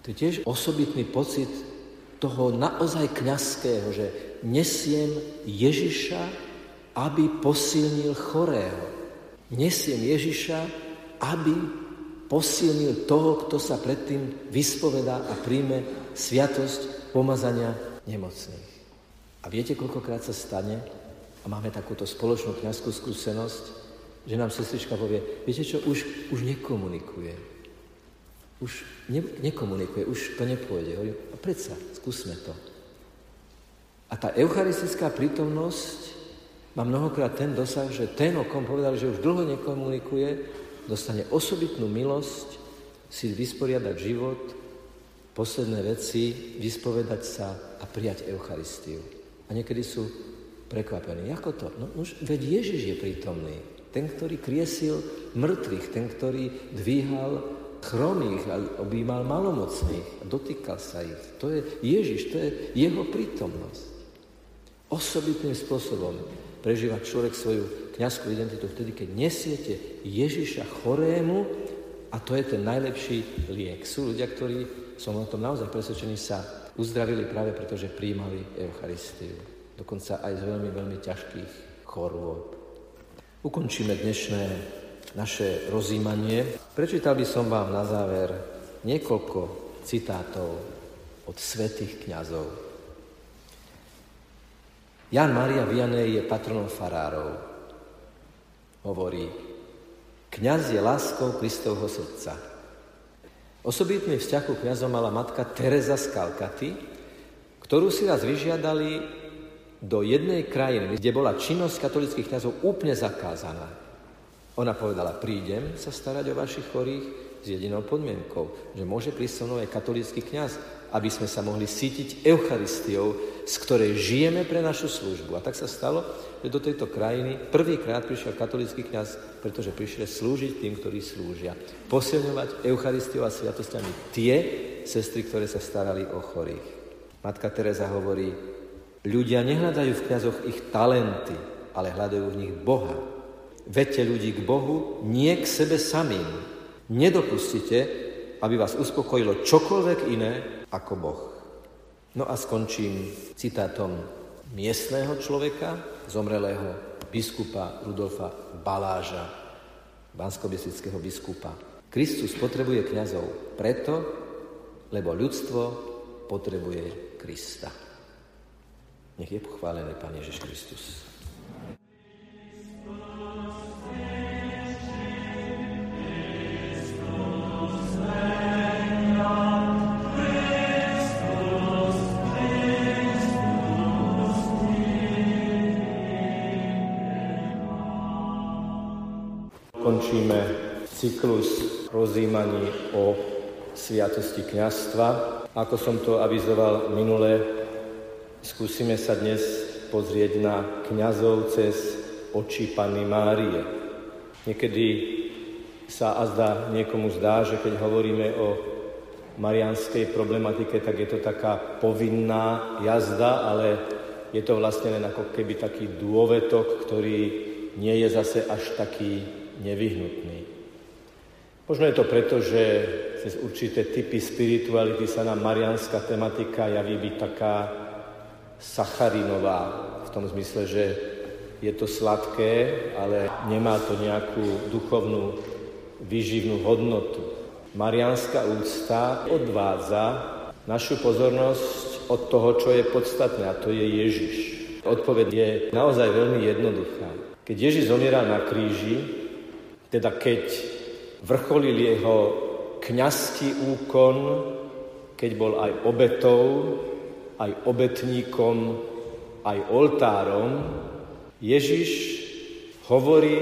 To je tiež osobitný pocit toho naozaj kňazského, že nesiem Ježiša, aby posilnil chorého. Nesiem Ježiša, aby posilnil toho, kto sa predtým vyspovedá a príjme sviatosť pomazania nemocných. A viete, koľkokrát sa stane, a máme takúto spoločnú kniazskú skúsenosť, že nám sestrička povie, viete čo, už, už nekomunikuje. Už ne, nekomunikuje, už to nepôjde. Hovorím, a predsa, skúsme to. A tá eucharistická prítomnosť má mnohokrát ten dosah, že ten, o kom povedal, že už dlho nekomunikuje, dostane osobitnú milosť si vysporiadať život, posledné veci, vyspovedať sa a prijať Eucharistiu. A niekedy sú prekvapení. Ako to? No už, veď Ježiš je prítomný. Ten, ktorý kriesil mŕtvych, ten, ktorý dvíhal chromých a objímal malomocných a dotýkal sa ich. To je Ježiš, to je jeho prítomnosť. Osobitným spôsobom prežíva človek svoju kniazskú identitu vtedy, keď nesiete Ježiša chorému a to je ten najlepší liek. Sú ľudia, ktorí, som o tom naozaj presvedčený, sa uzdravili práve preto, že príjmali Eucharistiu dokonca aj z veľmi, veľmi ťažkých chorôb. Ukončíme dnešné naše rozímanie. Prečítal by som vám na záver niekoľko citátov od svetých kňazov. Jan Maria Vianej je patronom farárov. Hovorí, kňaz je láskou Kristovho srdca. Osobitný vzťah ku kňazom mala matka Teresa z Kalkaty, ktorú si raz vyžiadali do jednej krajiny, kde bola činnosť katolických kniazov úplne zakázaná. Ona povedala, prídem sa starať o vašich chorých s jedinou podmienkou, že môže prísť so mnou aj katolický kniaz, aby sme sa mohli sítiť Eucharistiou, z ktorej žijeme pre našu službu. A tak sa stalo, že do tejto krajiny prvýkrát prišiel katolický kniaz, pretože prišiel slúžiť tým, ktorí slúžia. Posilňovať Eucharistiou a sviatosťami tie sestry, ktoré sa starali o chorých. Matka Teresa hovorí, Ľudia nehľadajú v kniazoch ich talenty, ale hľadajú v nich Boha. Vete ľudí k Bohu, nie k sebe samým. Nedopustite, aby vás uspokojilo čokoľvek iné ako Boh. No a skončím citátom miestného človeka, zomrelého biskupa Rudolfa Baláža, bansko biskupa. Kristus potrebuje kňazov preto, lebo ľudstvo potrebuje Krista. Nech je pochválený Pán Ježiš Kristus. Končíme cyklus rozímaní o sviatosti kniastva. Ako som to avizoval minulé, Skúsime sa dnes pozrieť na kňazov cez oči Panny Márie. Niekedy sa azda niekomu zdá, že keď hovoríme o marianskej problematike, tak je to taká povinná jazda, ale je to vlastne len ako keby taký dôvetok, ktorý nie je zase až taký nevyhnutný. Možno je to preto, že cez určité typy spirituality sa nám marianská tematika javí byť taká sacharinová, v tom zmysle, že je to sladké, ale nemá to nejakú duchovnú výživnú hodnotu. Marianská úcta odvádza našu pozornosť od toho, čo je podstatné, a to je Ježiš. Odpoveď je naozaj veľmi jednoduchá. Keď Ježiš zomieral na kríži, teda keď vrcholil jeho kňazský úkon, keď bol aj obetou, aj obetníkom, aj oltárom, Ježiš hovorí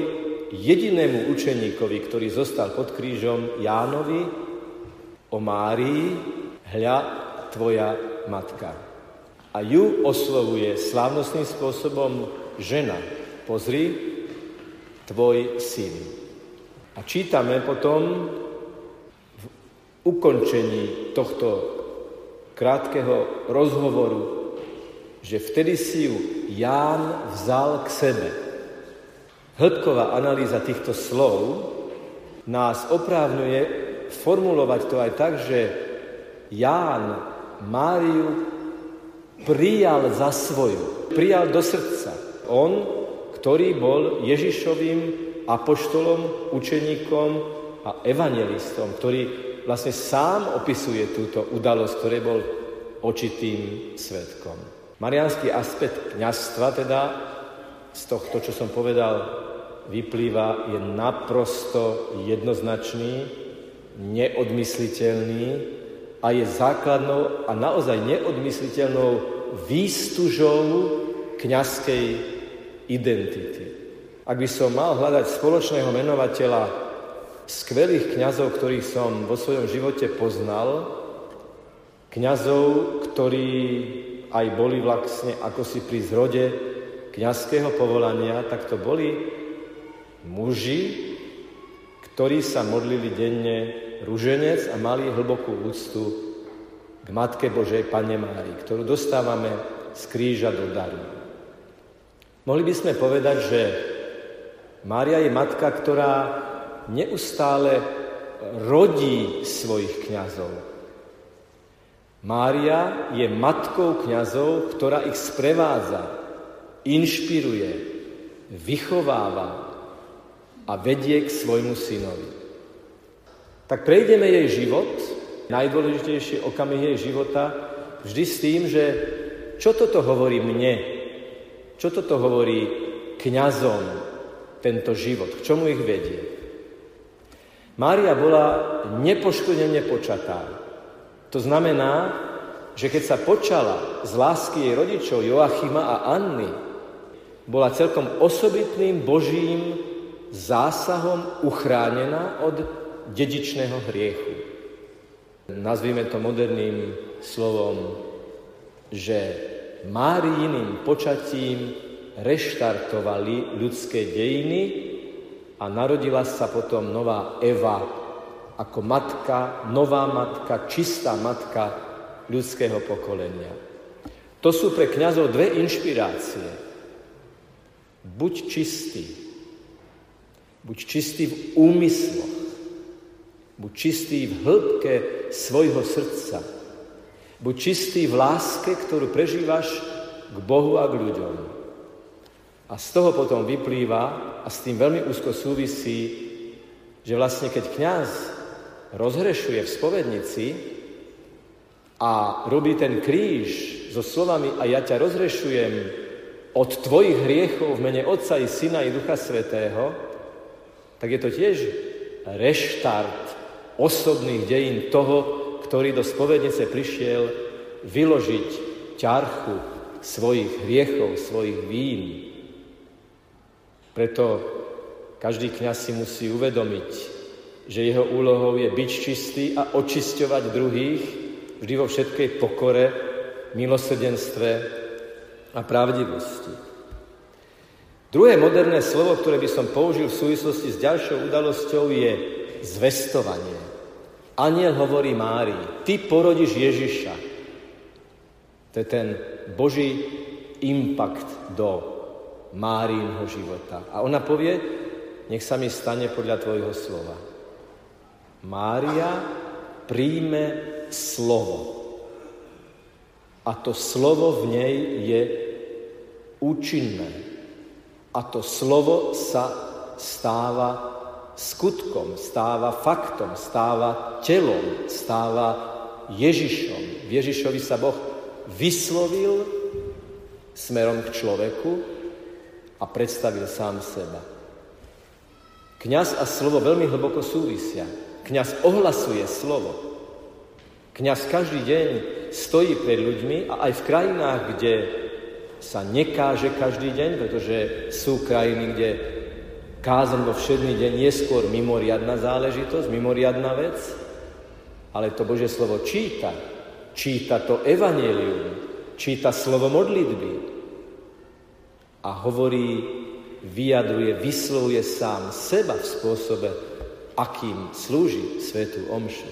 jedinému učeníkovi, ktorý zostal pod krížom, Jánovi, o Márii, hľa tvoja matka. A ju oslovuje slávnostným spôsobom žena. Pozri, tvoj syn. A čítame potom v ukončení tohto krátkeho rozhovoru že vtedy si ju Ján vzal k sebe. Hĺbková analýza týchto slov nás oprávňuje formulovať to aj tak, že Ján Máriu prijal za svoju, prijal do srdca. On, ktorý bol Ježišovým apoštolom, učeníkom a evangelistom, ktorý vlastne sám opisuje túto udalosť, ktorý bol očitým svetkom. Mariánsky aspekt kniazstva teda z tohto, čo som povedal, vyplýva, je naprosto jednoznačný, neodmysliteľný a je základnou a naozaj neodmysliteľnou výstužou kňazskej identity. Ak by som mal hľadať spoločného menovateľa skvelých kňazov, ktorých som vo svojom živote poznal, kňazov, ktorí aj boli vlastne ako si pri zrode kniazského povolania, tak to boli muži, ktorí sa modlili denne ruženec a mali hlbokú úctu k Matke Božej Pane Mári, ktorú dostávame z kríža do daru. Mohli by sme povedať, že Mária je matka, ktorá neustále rodí svojich kňazov. Mária je matkou kňazov, ktorá ich sprevádza, inšpiruje, vychováva a vedie k svojmu synovi. Tak prejdeme jej život, najdôležitejšie okamih jej života, vždy s tým, že čo toto hovorí mne, čo toto hovorí kňazom tento život, k čomu ich vedie. Mária bola nepoškodene počatá. To znamená, že keď sa počala z lásky jej rodičov Joachima a Anny, bola celkom osobitným božím zásahom uchránená od dedičného hriechu. Nazvime to moderným slovom, že Máriiným počatím reštartovali ľudské dejiny a narodila sa potom nová Eva, ako matka, nová matka, čistá matka ľudského pokolenia. To sú pre kňazov dve inšpirácie. Buď čistý. Buď čistý v úmysloch. Buď čistý v hĺbke svojho srdca. Buď čistý v láske, ktorú prežívaš k Bohu a k ľuďom. A z toho potom vyplýva, a s tým veľmi úzko súvisí, že vlastne keď kňaz rozhrešuje v spovednici a robí ten kríž so slovami a ja ťa rozhrešujem od tvojich hriechov v mene Otca i Syna i Ducha Svetého, tak je to tiež reštart osobných dejín toho, ktorý do spovednice prišiel vyložiť ťarchu svojich hriechov, svojich vín. Preto každý kňaz si musí uvedomiť, že jeho úlohou je byť čistý a očisťovať druhých vždy vo všetkej pokore, milosrdenstve a pravdivosti. Druhé moderné slovo, ktoré by som použil v súvislosti s ďalšou udalosťou, je zvestovanie. Aniel hovorí Márii, ty porodíš Ježiša. To je ten Boží impact do Márínho života. A ona povie, nech sa mi stane podľa tvojho slova. Mária príjme slovo. A to slovo v nej je účinné. A to slovo sa stáva skutkom, stáva faktom, stáva telom, stáva Ježišom. V Ježišovi sa Boh vyslovil smerom k človeku a predstavil sám seba. Kňaz a slovo veľmi hlboko súvisia. Kňaz ohlasuje slovo. Kňaz každý deň stojí pred ľuďmi a aj v krajinách, kde sa nekáže každý deň, pretože sú krajiny, kde kázen vo všedný deň je skôr mimoriadná záležitosť, mimoriadná vec, ale to Božie slovo číta. Číta to evanelium, číta slovo modlitby a hovorí, vyjadruje, vyslovuje sám seba v spôsobe, akým slúži svetu omšu.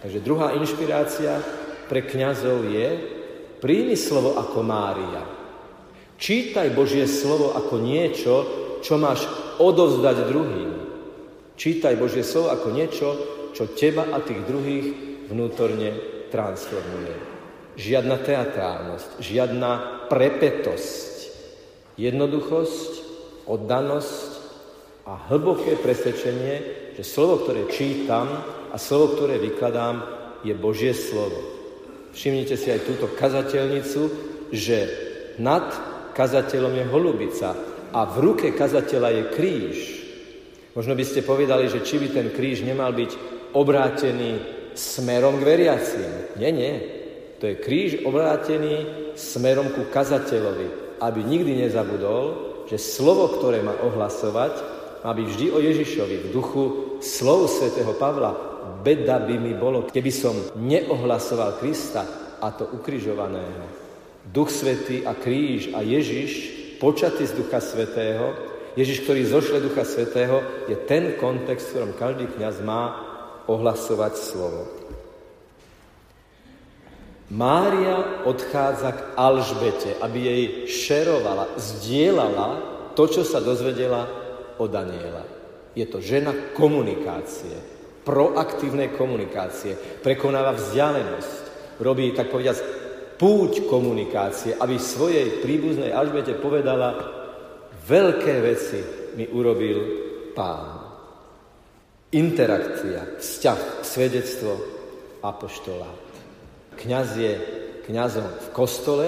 Takže druhá inšpirácia pre kňazov je, príjmi slovo ako Mária. Čítaj Božie slovo ako niečo, čo máš odovzdať druhým. Čítaj Božie slovo ako niečo, čo teba a tých druhých vnútorne transformuje. Žiadna teatrálnosť, žiadna prepetosť, jednoduchosť, oddanosť a hlboké presvedčenie, že slovo, ktoré čítam a slovo, ktoré vykladám, je Božie slovo. Všimnite si aj túto kazateľnicu, že nad kazateľom je holubica a v ruke kazateľa je kríž. Možno by ste povedali, že či by ten kríž nemal byť obrátený smerom k veriacim. Nie, nie. To je kríž obrátený smerom ku kazateľovi, aby nikdy nezabudol, že slovo, ktoré má ohlasovať, má byť vždy o Ježišovi v duchu slov svätého Pavla, beda by mi bolo, keby som neohlasoval Krista a to ukrižovaného. Duch Svetý a kríž a Ježiš, počatý z Ducha Svetého, Ježiš, ktorý zošle Ducha Svetého, je ten kontext, v ktorom každý kňaz má ohlasovať slovo. Mária odchádza k Alžbete, aby jej šerovala, zdieľala to, čo sa dozvedela od Daniela. Je to žena komunikácie proaktívnej komunikácie, prekonáva vzdialenosť, robí, tak povediať, púť komunikácie, aby svojej príbuznej Alžbete povedala, veľké veci mi urobil pán. Interakcia, vzťah, svedectvo, apoštolát. Kňaz je kňazom v kostole,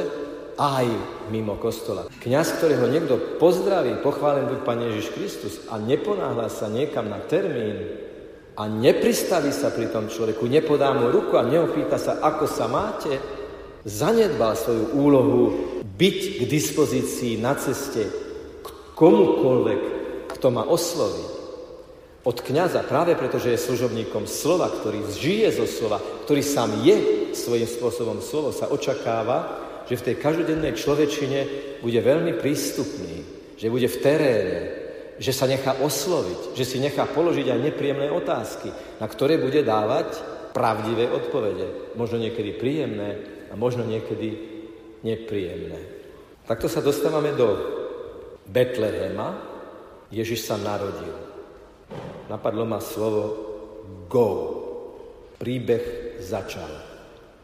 aj mimo kostola. Kňaz, ktorého niekto pozdraví, pochválen buď Pane Ježiš Kristus a neponáhla sa niekam na termín, a nepristaví sa pri tom človeku, nepodá mu ruku a neopýta sa, ako sa máte, zanedbal svoju úlohu byť k dispozícii na ceste k komukoľvek, kto ma osloví. Od kniaza, práve preto, že je služobníkom slova, ktorý žije zo slova, ktorý sám je svojím spôsobom slovo, sa očakáva, že v tej každodennej človečine bude veľmi prístupný, že bude v teréne, že sa nechá osloviť, že si nechá položiť aj nepríjemné otázky, na ktoré bude dávať pravdivé odpovede. Možno niekedy príjemné a možno niekedy nepríjemné. Takto sa dostávame do Betlehema. Ježiš sa narodil. Napadlo ma slovo go. Príbeh začal.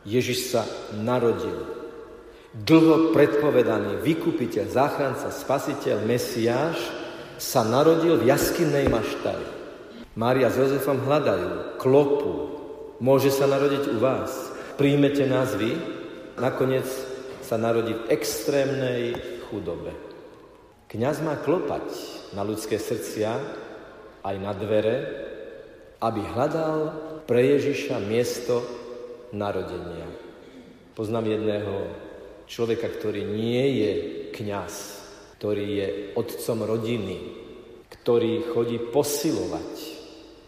Ježiš sa narodil. Dlho predpovedaný vykupiteľ, záchranca, spasiteľ, Mesiáš sa narodil v jaskinnej maštali. Mária s Jozefom hľadajú, klopu. Môže sa narodiť u vás. Príjmete nás vy. Nakoniec sa narodí v extrémnej chudobe. Kňaz má klopať na ľudské srdcia, aj na dvere, aby hľadal pre Ježiša miesto narodenia. Poznám jedného človeka, ktorý nie je kňaz, ktorý je otcom rodiny, ktorý chodí posilovať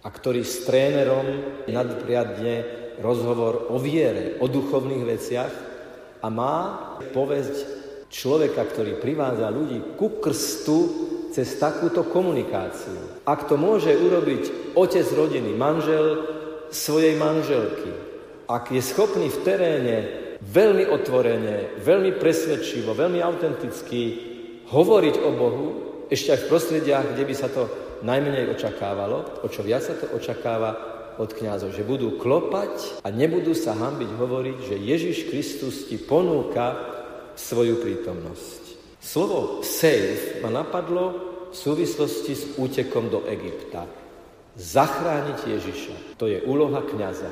a ktorý s trénerom nadpriadne rozhovor o viere, o duchovných veciach a má povesť človeka, ktorý privádza ľudí ku krstu cez takúto komunikáciu. Ak to môže urobiť otec rodiny, manžel svojej manželky, ak je schopný v teréne veľmi otvorene, veľmi presvedčivo, veľmi autenticky hovoriť o Bohu, ešte aj v prostrediach, kde by sa to najmenej očakávalo, o čo viac sa to očakáva od kňazov, že budú klopať a nebudú sa hambiť hovoriť, že Ježiš Kristus ti ponúka svoju prítomnosť. Slovo save ma napadlo v súvislosti s útekom do Egypta. Zachrániť Ježiša. To je úloha kňaza.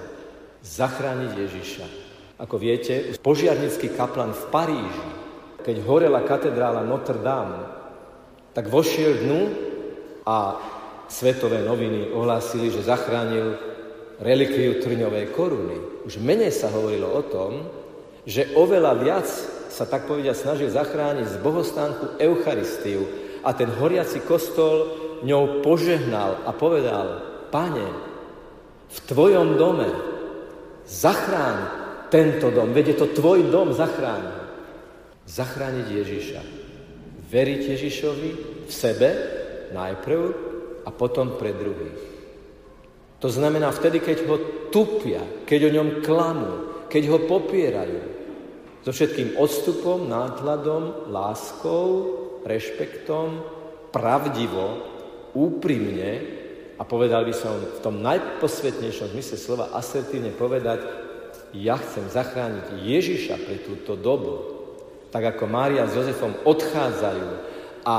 Zachrániť Ježiša. Ako viete, požiarnický kaplan v Paríži, keď horela katedrála Notre Dame, tak vošiel dnu a svetové noviny ohlásili, že zachránil relikviu trňovej koruny. Už menej sa hovorilo o tom, že oveľa viac sa tak povedia snažil zachrániť z bohostánku Eucharistiu a ten horiaci kostol ňou požehnal a povedal, pane, v tvojom dome zachráň tento dom, veď je to tvoj dom, zachráň Zachrániť Ježiša. Veriť Ježišovi v sebe najprv a potom pre druhých. To znamená vtedy, keď ho tupia, keď o ňom klamú, keď ho popierajú, so všetkým odstupom, nákladom, láskou, rešpektom, pravdivo, úprimne a povedal by som v tom najposvetnejšom zmysle slova asertívne povedať, ja chcem zachrániť Ježiša pre túto dobu. Tak ako Mária s Jozefom odchádzajú a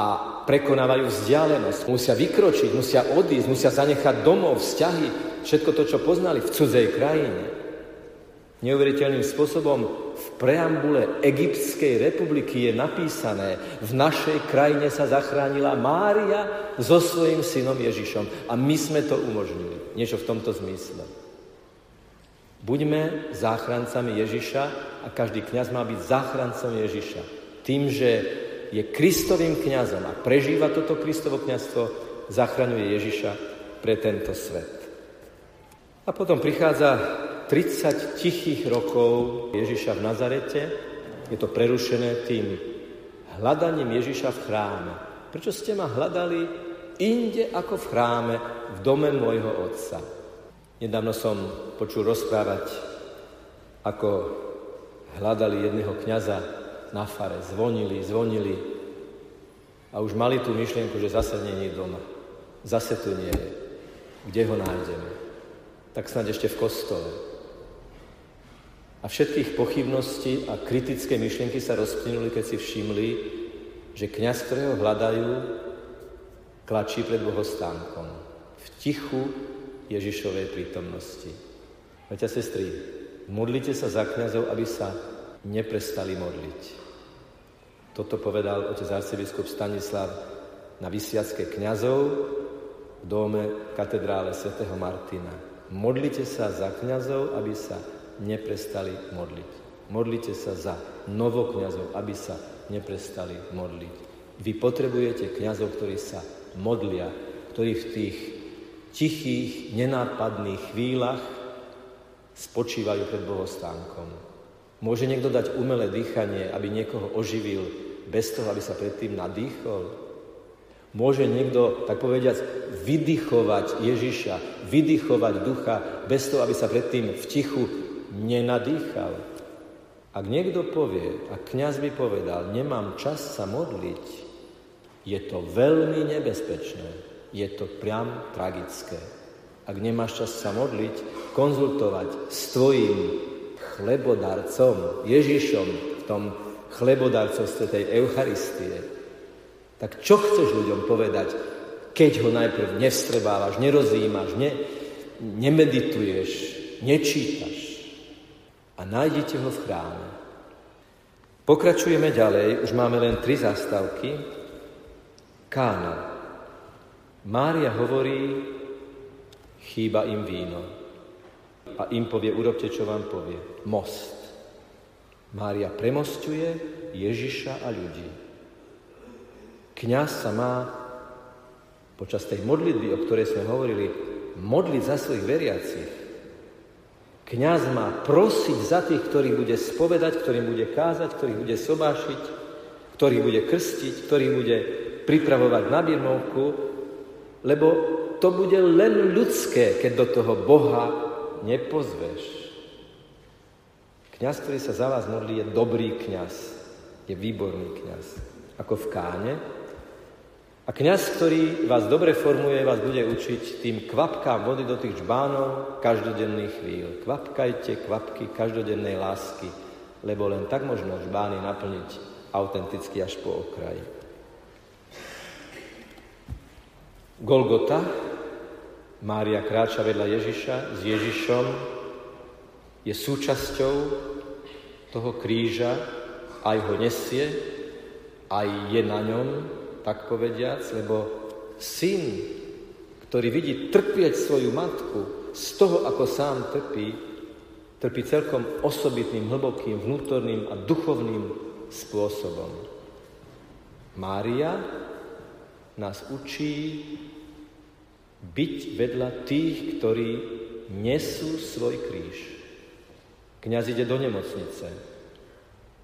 prekonávajú vzdialenosť, musia vykročiť, musia odísť, musia zanechať domov, vzťahy, všetko to, čo poznali v cudzej krajine. Neuveriteľným spôsobom v preambule Egyptskej republiky je napísané, v našej krajine sa zachránila Mária so svojím synom Ježišom. A my sme to umožnili. Niečo v tomto zmysle. Buďme záchrancami Ježiša a každý kňaz má byť záchrancom Ježiša. Tým, že je Kristovým kňazom a prežíva toto Kristovo kňazstvo, zachraňuje Ježiša pre tento svet. A potom prichádza 30 tichých rokov Ježiša v Nazarete. Je to prerušené tým hľadaním Ježiša v chráme. Prečo ste ma hľadali inde ako v chráme, v dome môjho otca? Nedávno som počul rozprávať, ako hľadali jedného kňaza na fare. Zvonili, zvonili a už mali tú myšlienku, že zase nie je doma. Zase tu nie je. Kde ho nájdeme? Tak snad ešte v kostole. A všetkých pochybností a kritické myšlienky sa rozplynuli, keď si všimli, že kňaz, ktorého hľadajú, klačí pred bohostánkom v tichu Ježišovej prítomnosti. Veďa sestry, modlite sa za kňazov, aby sa neprestali modliť. Toto povedal otec arcibiskup Stanislav na vysiacké kňazov v dome katedrále svätého Martina. Modlite sa za kňazov, aby sa neprestali modliť. Modlite sa za novokňazov, aby sa neprestali modliť. Vy potrebujete kňazov, ktorí sa modlia, ktorí v tých tichých, nenápadných chvíľach spočívajú pred bohostánkom. Môže niekto dať umelé dýchanie, aby niekoho oživil, bez toho, aby sa predtým nadýchol? Môže niekto, tak povediac, vydychovať Ježiša, vydychovať ducha, bez toho, aby sa predtým v tichu nenadýchal. Ak niekto povie, a kňaz by povedal, nemám čas sa modliť, je to veľmi nebezpečné. Je to priam tragické. Ak nemáš čas sa modliť, konzultovať s tvojim chlebodarcom, Ježišom, v tom chlebodarcovstve tej Eucharistie, tak čo chceš ľuďom povedať, keď ho najprv nevstrebávaš, nerozímaš, ne, nemedituješ, nečítaš a nájdete ho v chráme. Pokračujeme ďalej, už máme len tri zastavky. Kána. Mária hovorí, chýba im víno. A im povie, urobte, čo vám povie. Most. Mária premostuje Ježiša a ľudí. Kňaz sa má počas tej modlitby, o ktorej sme hovorili, modliť za svojich veriacich. Kňaz má prosiť za tých, ktorých bude spovedať, ktorým bude kázať, ktorých bude sobášiť. ktorý bude krstiť, ktorý bude pripravovať na birmovku, lebo to bude len ľudské, keď do toho Boha nepozveš. Kňaz, ktorý sa za vás modlí, je dobrý kňaz, je výborný kňaz. Ako v káne, a kňaz, ktorý vás dobre formuje, vás bude učiť tým kvapkám vody do tých žbánov každodenných chvíľ. Kvapkajte kvapky každodennej lásky, lebo len tak možno žbány naplniť autenticky až po okraj. Golgota, Mária kráča vedľa Ježiša s Ježišom, je súčasťou toho kríža, aj ho nesie, aj je na ňom, tak povediac, lebo syn, ktorý vidí trpieť svoju matku z toho, ako sám trpí, trpí celkom osobitným, hlbokým, vnútorným a duchovným spôsobom. Mária nás učí byť vedľa tých, ktorí nesú svoj kríž. Kňaz ide do nemocnice.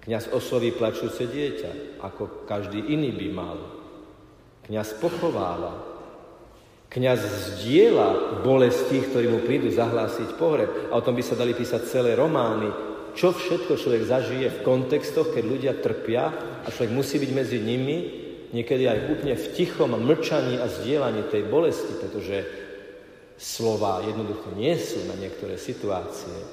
Kňaz osloví plačúce dieťa, ako každý iný by mal. Kňaz pochováva. Kňaz zdieľa bolesť tých, ktorí mu prídu zahlásiť pohreb. A o tom by sa dali písať celé romány. Čo všetko človek zažije v kontextoch, keď ľudia trpia a človek musí byť medzi nimi, niekedy aj úplne v tichom mlčaní a zdieľaní tej bolesti, pretože slova jednoducho nie sú na niektoré situácie.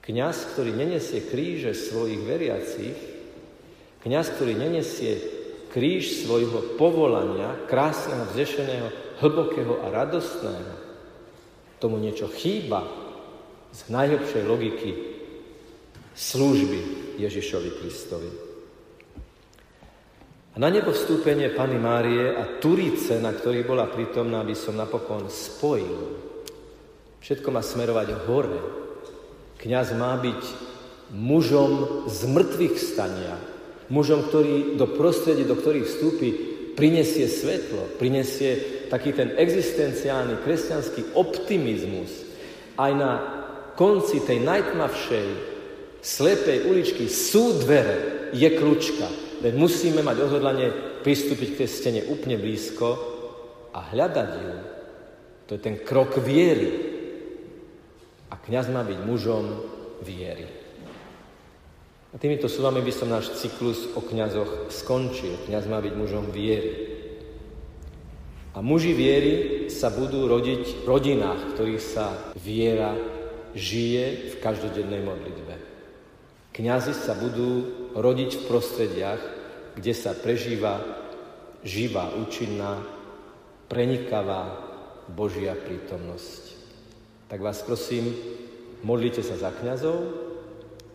Kňaz, ktorý nenesie kríže svojich veriacich, kňaz, ktorý nenesie kríž svojho povolania, krásneho, vznešeného, hlbokého a radostného, tomu niečo chýba z najlepšej logiky služby Ježišovi Kristovi. A na nebo vstúpenie Pany Márie a Turice, na ktorých bola prítomná, by som napokon spojil. Všetko má smerovať hore. Kňaz má byť mužom z mŕtvych stania, Mužom, ktorý do prostredí, do ktorých vstúpi, prinesie svetlo, prinesie taký ten existenciálny kresťanský optimizmus. Aj na konci tej najtmavšej slepej uličky sú dvere, je kľúčka. Veď musíme mať odhodlanie pristúpiť k tej stene úplne blízko a hľadať ju. To je ten krok viery. A kňaz má byť mužom viery. A týmito slovami by som náš cyklus o kňazoch skončil. Kňaz má byť mužom viery. A muži viery sa budú rodiť v rodinách, ktorých sa viera žije v každodennej modlitbe. Kňazi sa budú rodiť v prostrediach, kde sa prežíva živá, účinná, prenikavá Božia prítomnosť. Tak vás prosím, modlite sa za kňazov,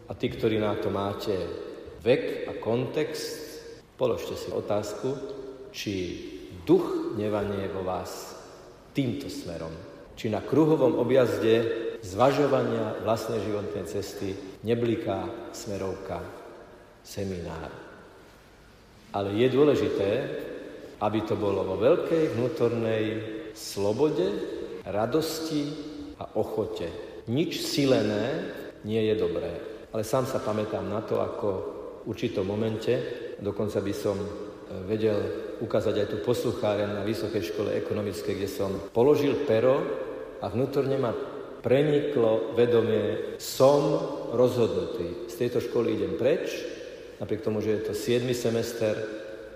a tí, ktorí na to máte vek a kontext, položte si otázku, či duch nevanie vo vás týmto smerom. Či na kruhovom objazde zvažovania vlastnej životnej cesty nebliká smerovka seminár. Ale je dôležité, aby to bolo vo veľkej vnútornej slobode, radosti a ochote. Nič silené nie je dobré. Ale sám sa pamätám na to, ako v určitom momente, dokonca by som e, vedel ukázať aj tú poslucháren na Vysokej škole ekonomickej, kde som položil pero a vnútorne ma preniklo vedomie, som rozhodnutý. Z tejto školy idem preč, napriek tomu, že je to 7. semester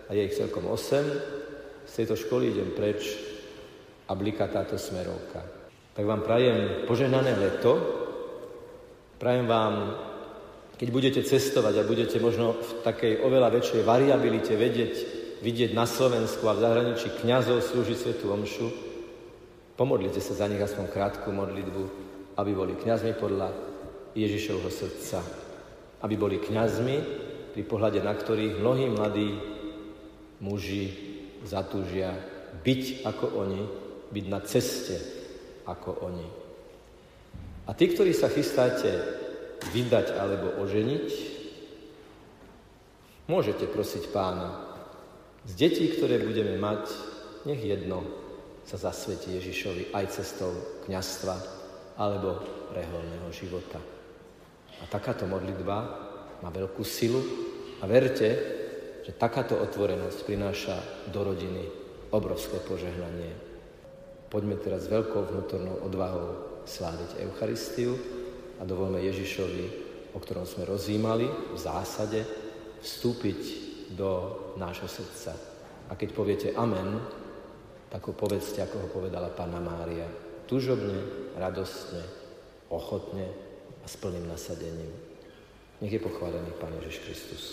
a je ich celkom 8. Z tejto školy idem preč a bliká táto smerovka. Tak vám prajem požehnané leto, prajem vám keď budete cestovať a budete možno v takej oveľa väčšej variabilite vedieť, vidieť na Slovensku a v zahraničí kňazov slúžiť Svetu Omšu, pomodlite sa za nich aspoň krátku modlitbu, aby boli kňazmi podľa Ježišovho srdca. Aby boli kňazmi, pri pohľade na ktorých mnohí mladí muži zatúžia byť ako oni, byť na ceste ako oni. A tí, ktorí sa chystáte vydať alebo oženiť, môžete prosiť pána. Z detí, ktoré budeme mať, nech jedno sa zasvetí Ježišovi aj cestou kňastva alebo reholného života. A takáto modlitba má veľkú silu a verte, že takáto otvorenosť prináša do rodiny obrovské požehnanie. Poďme teraz veľkou vnútornou odvahou sláviť Eucharistiu a dovolme Ježišovi, o ktorom sme rozímali, v zásade vstúpiť do nášho srdca. A keď poviete amen, tak ho povedzte, ako ho povedala Pána Mária. Tužobne, radostne, ochotne a s plným nasadením. Nech je pochválený Pán Ježiš Kristus.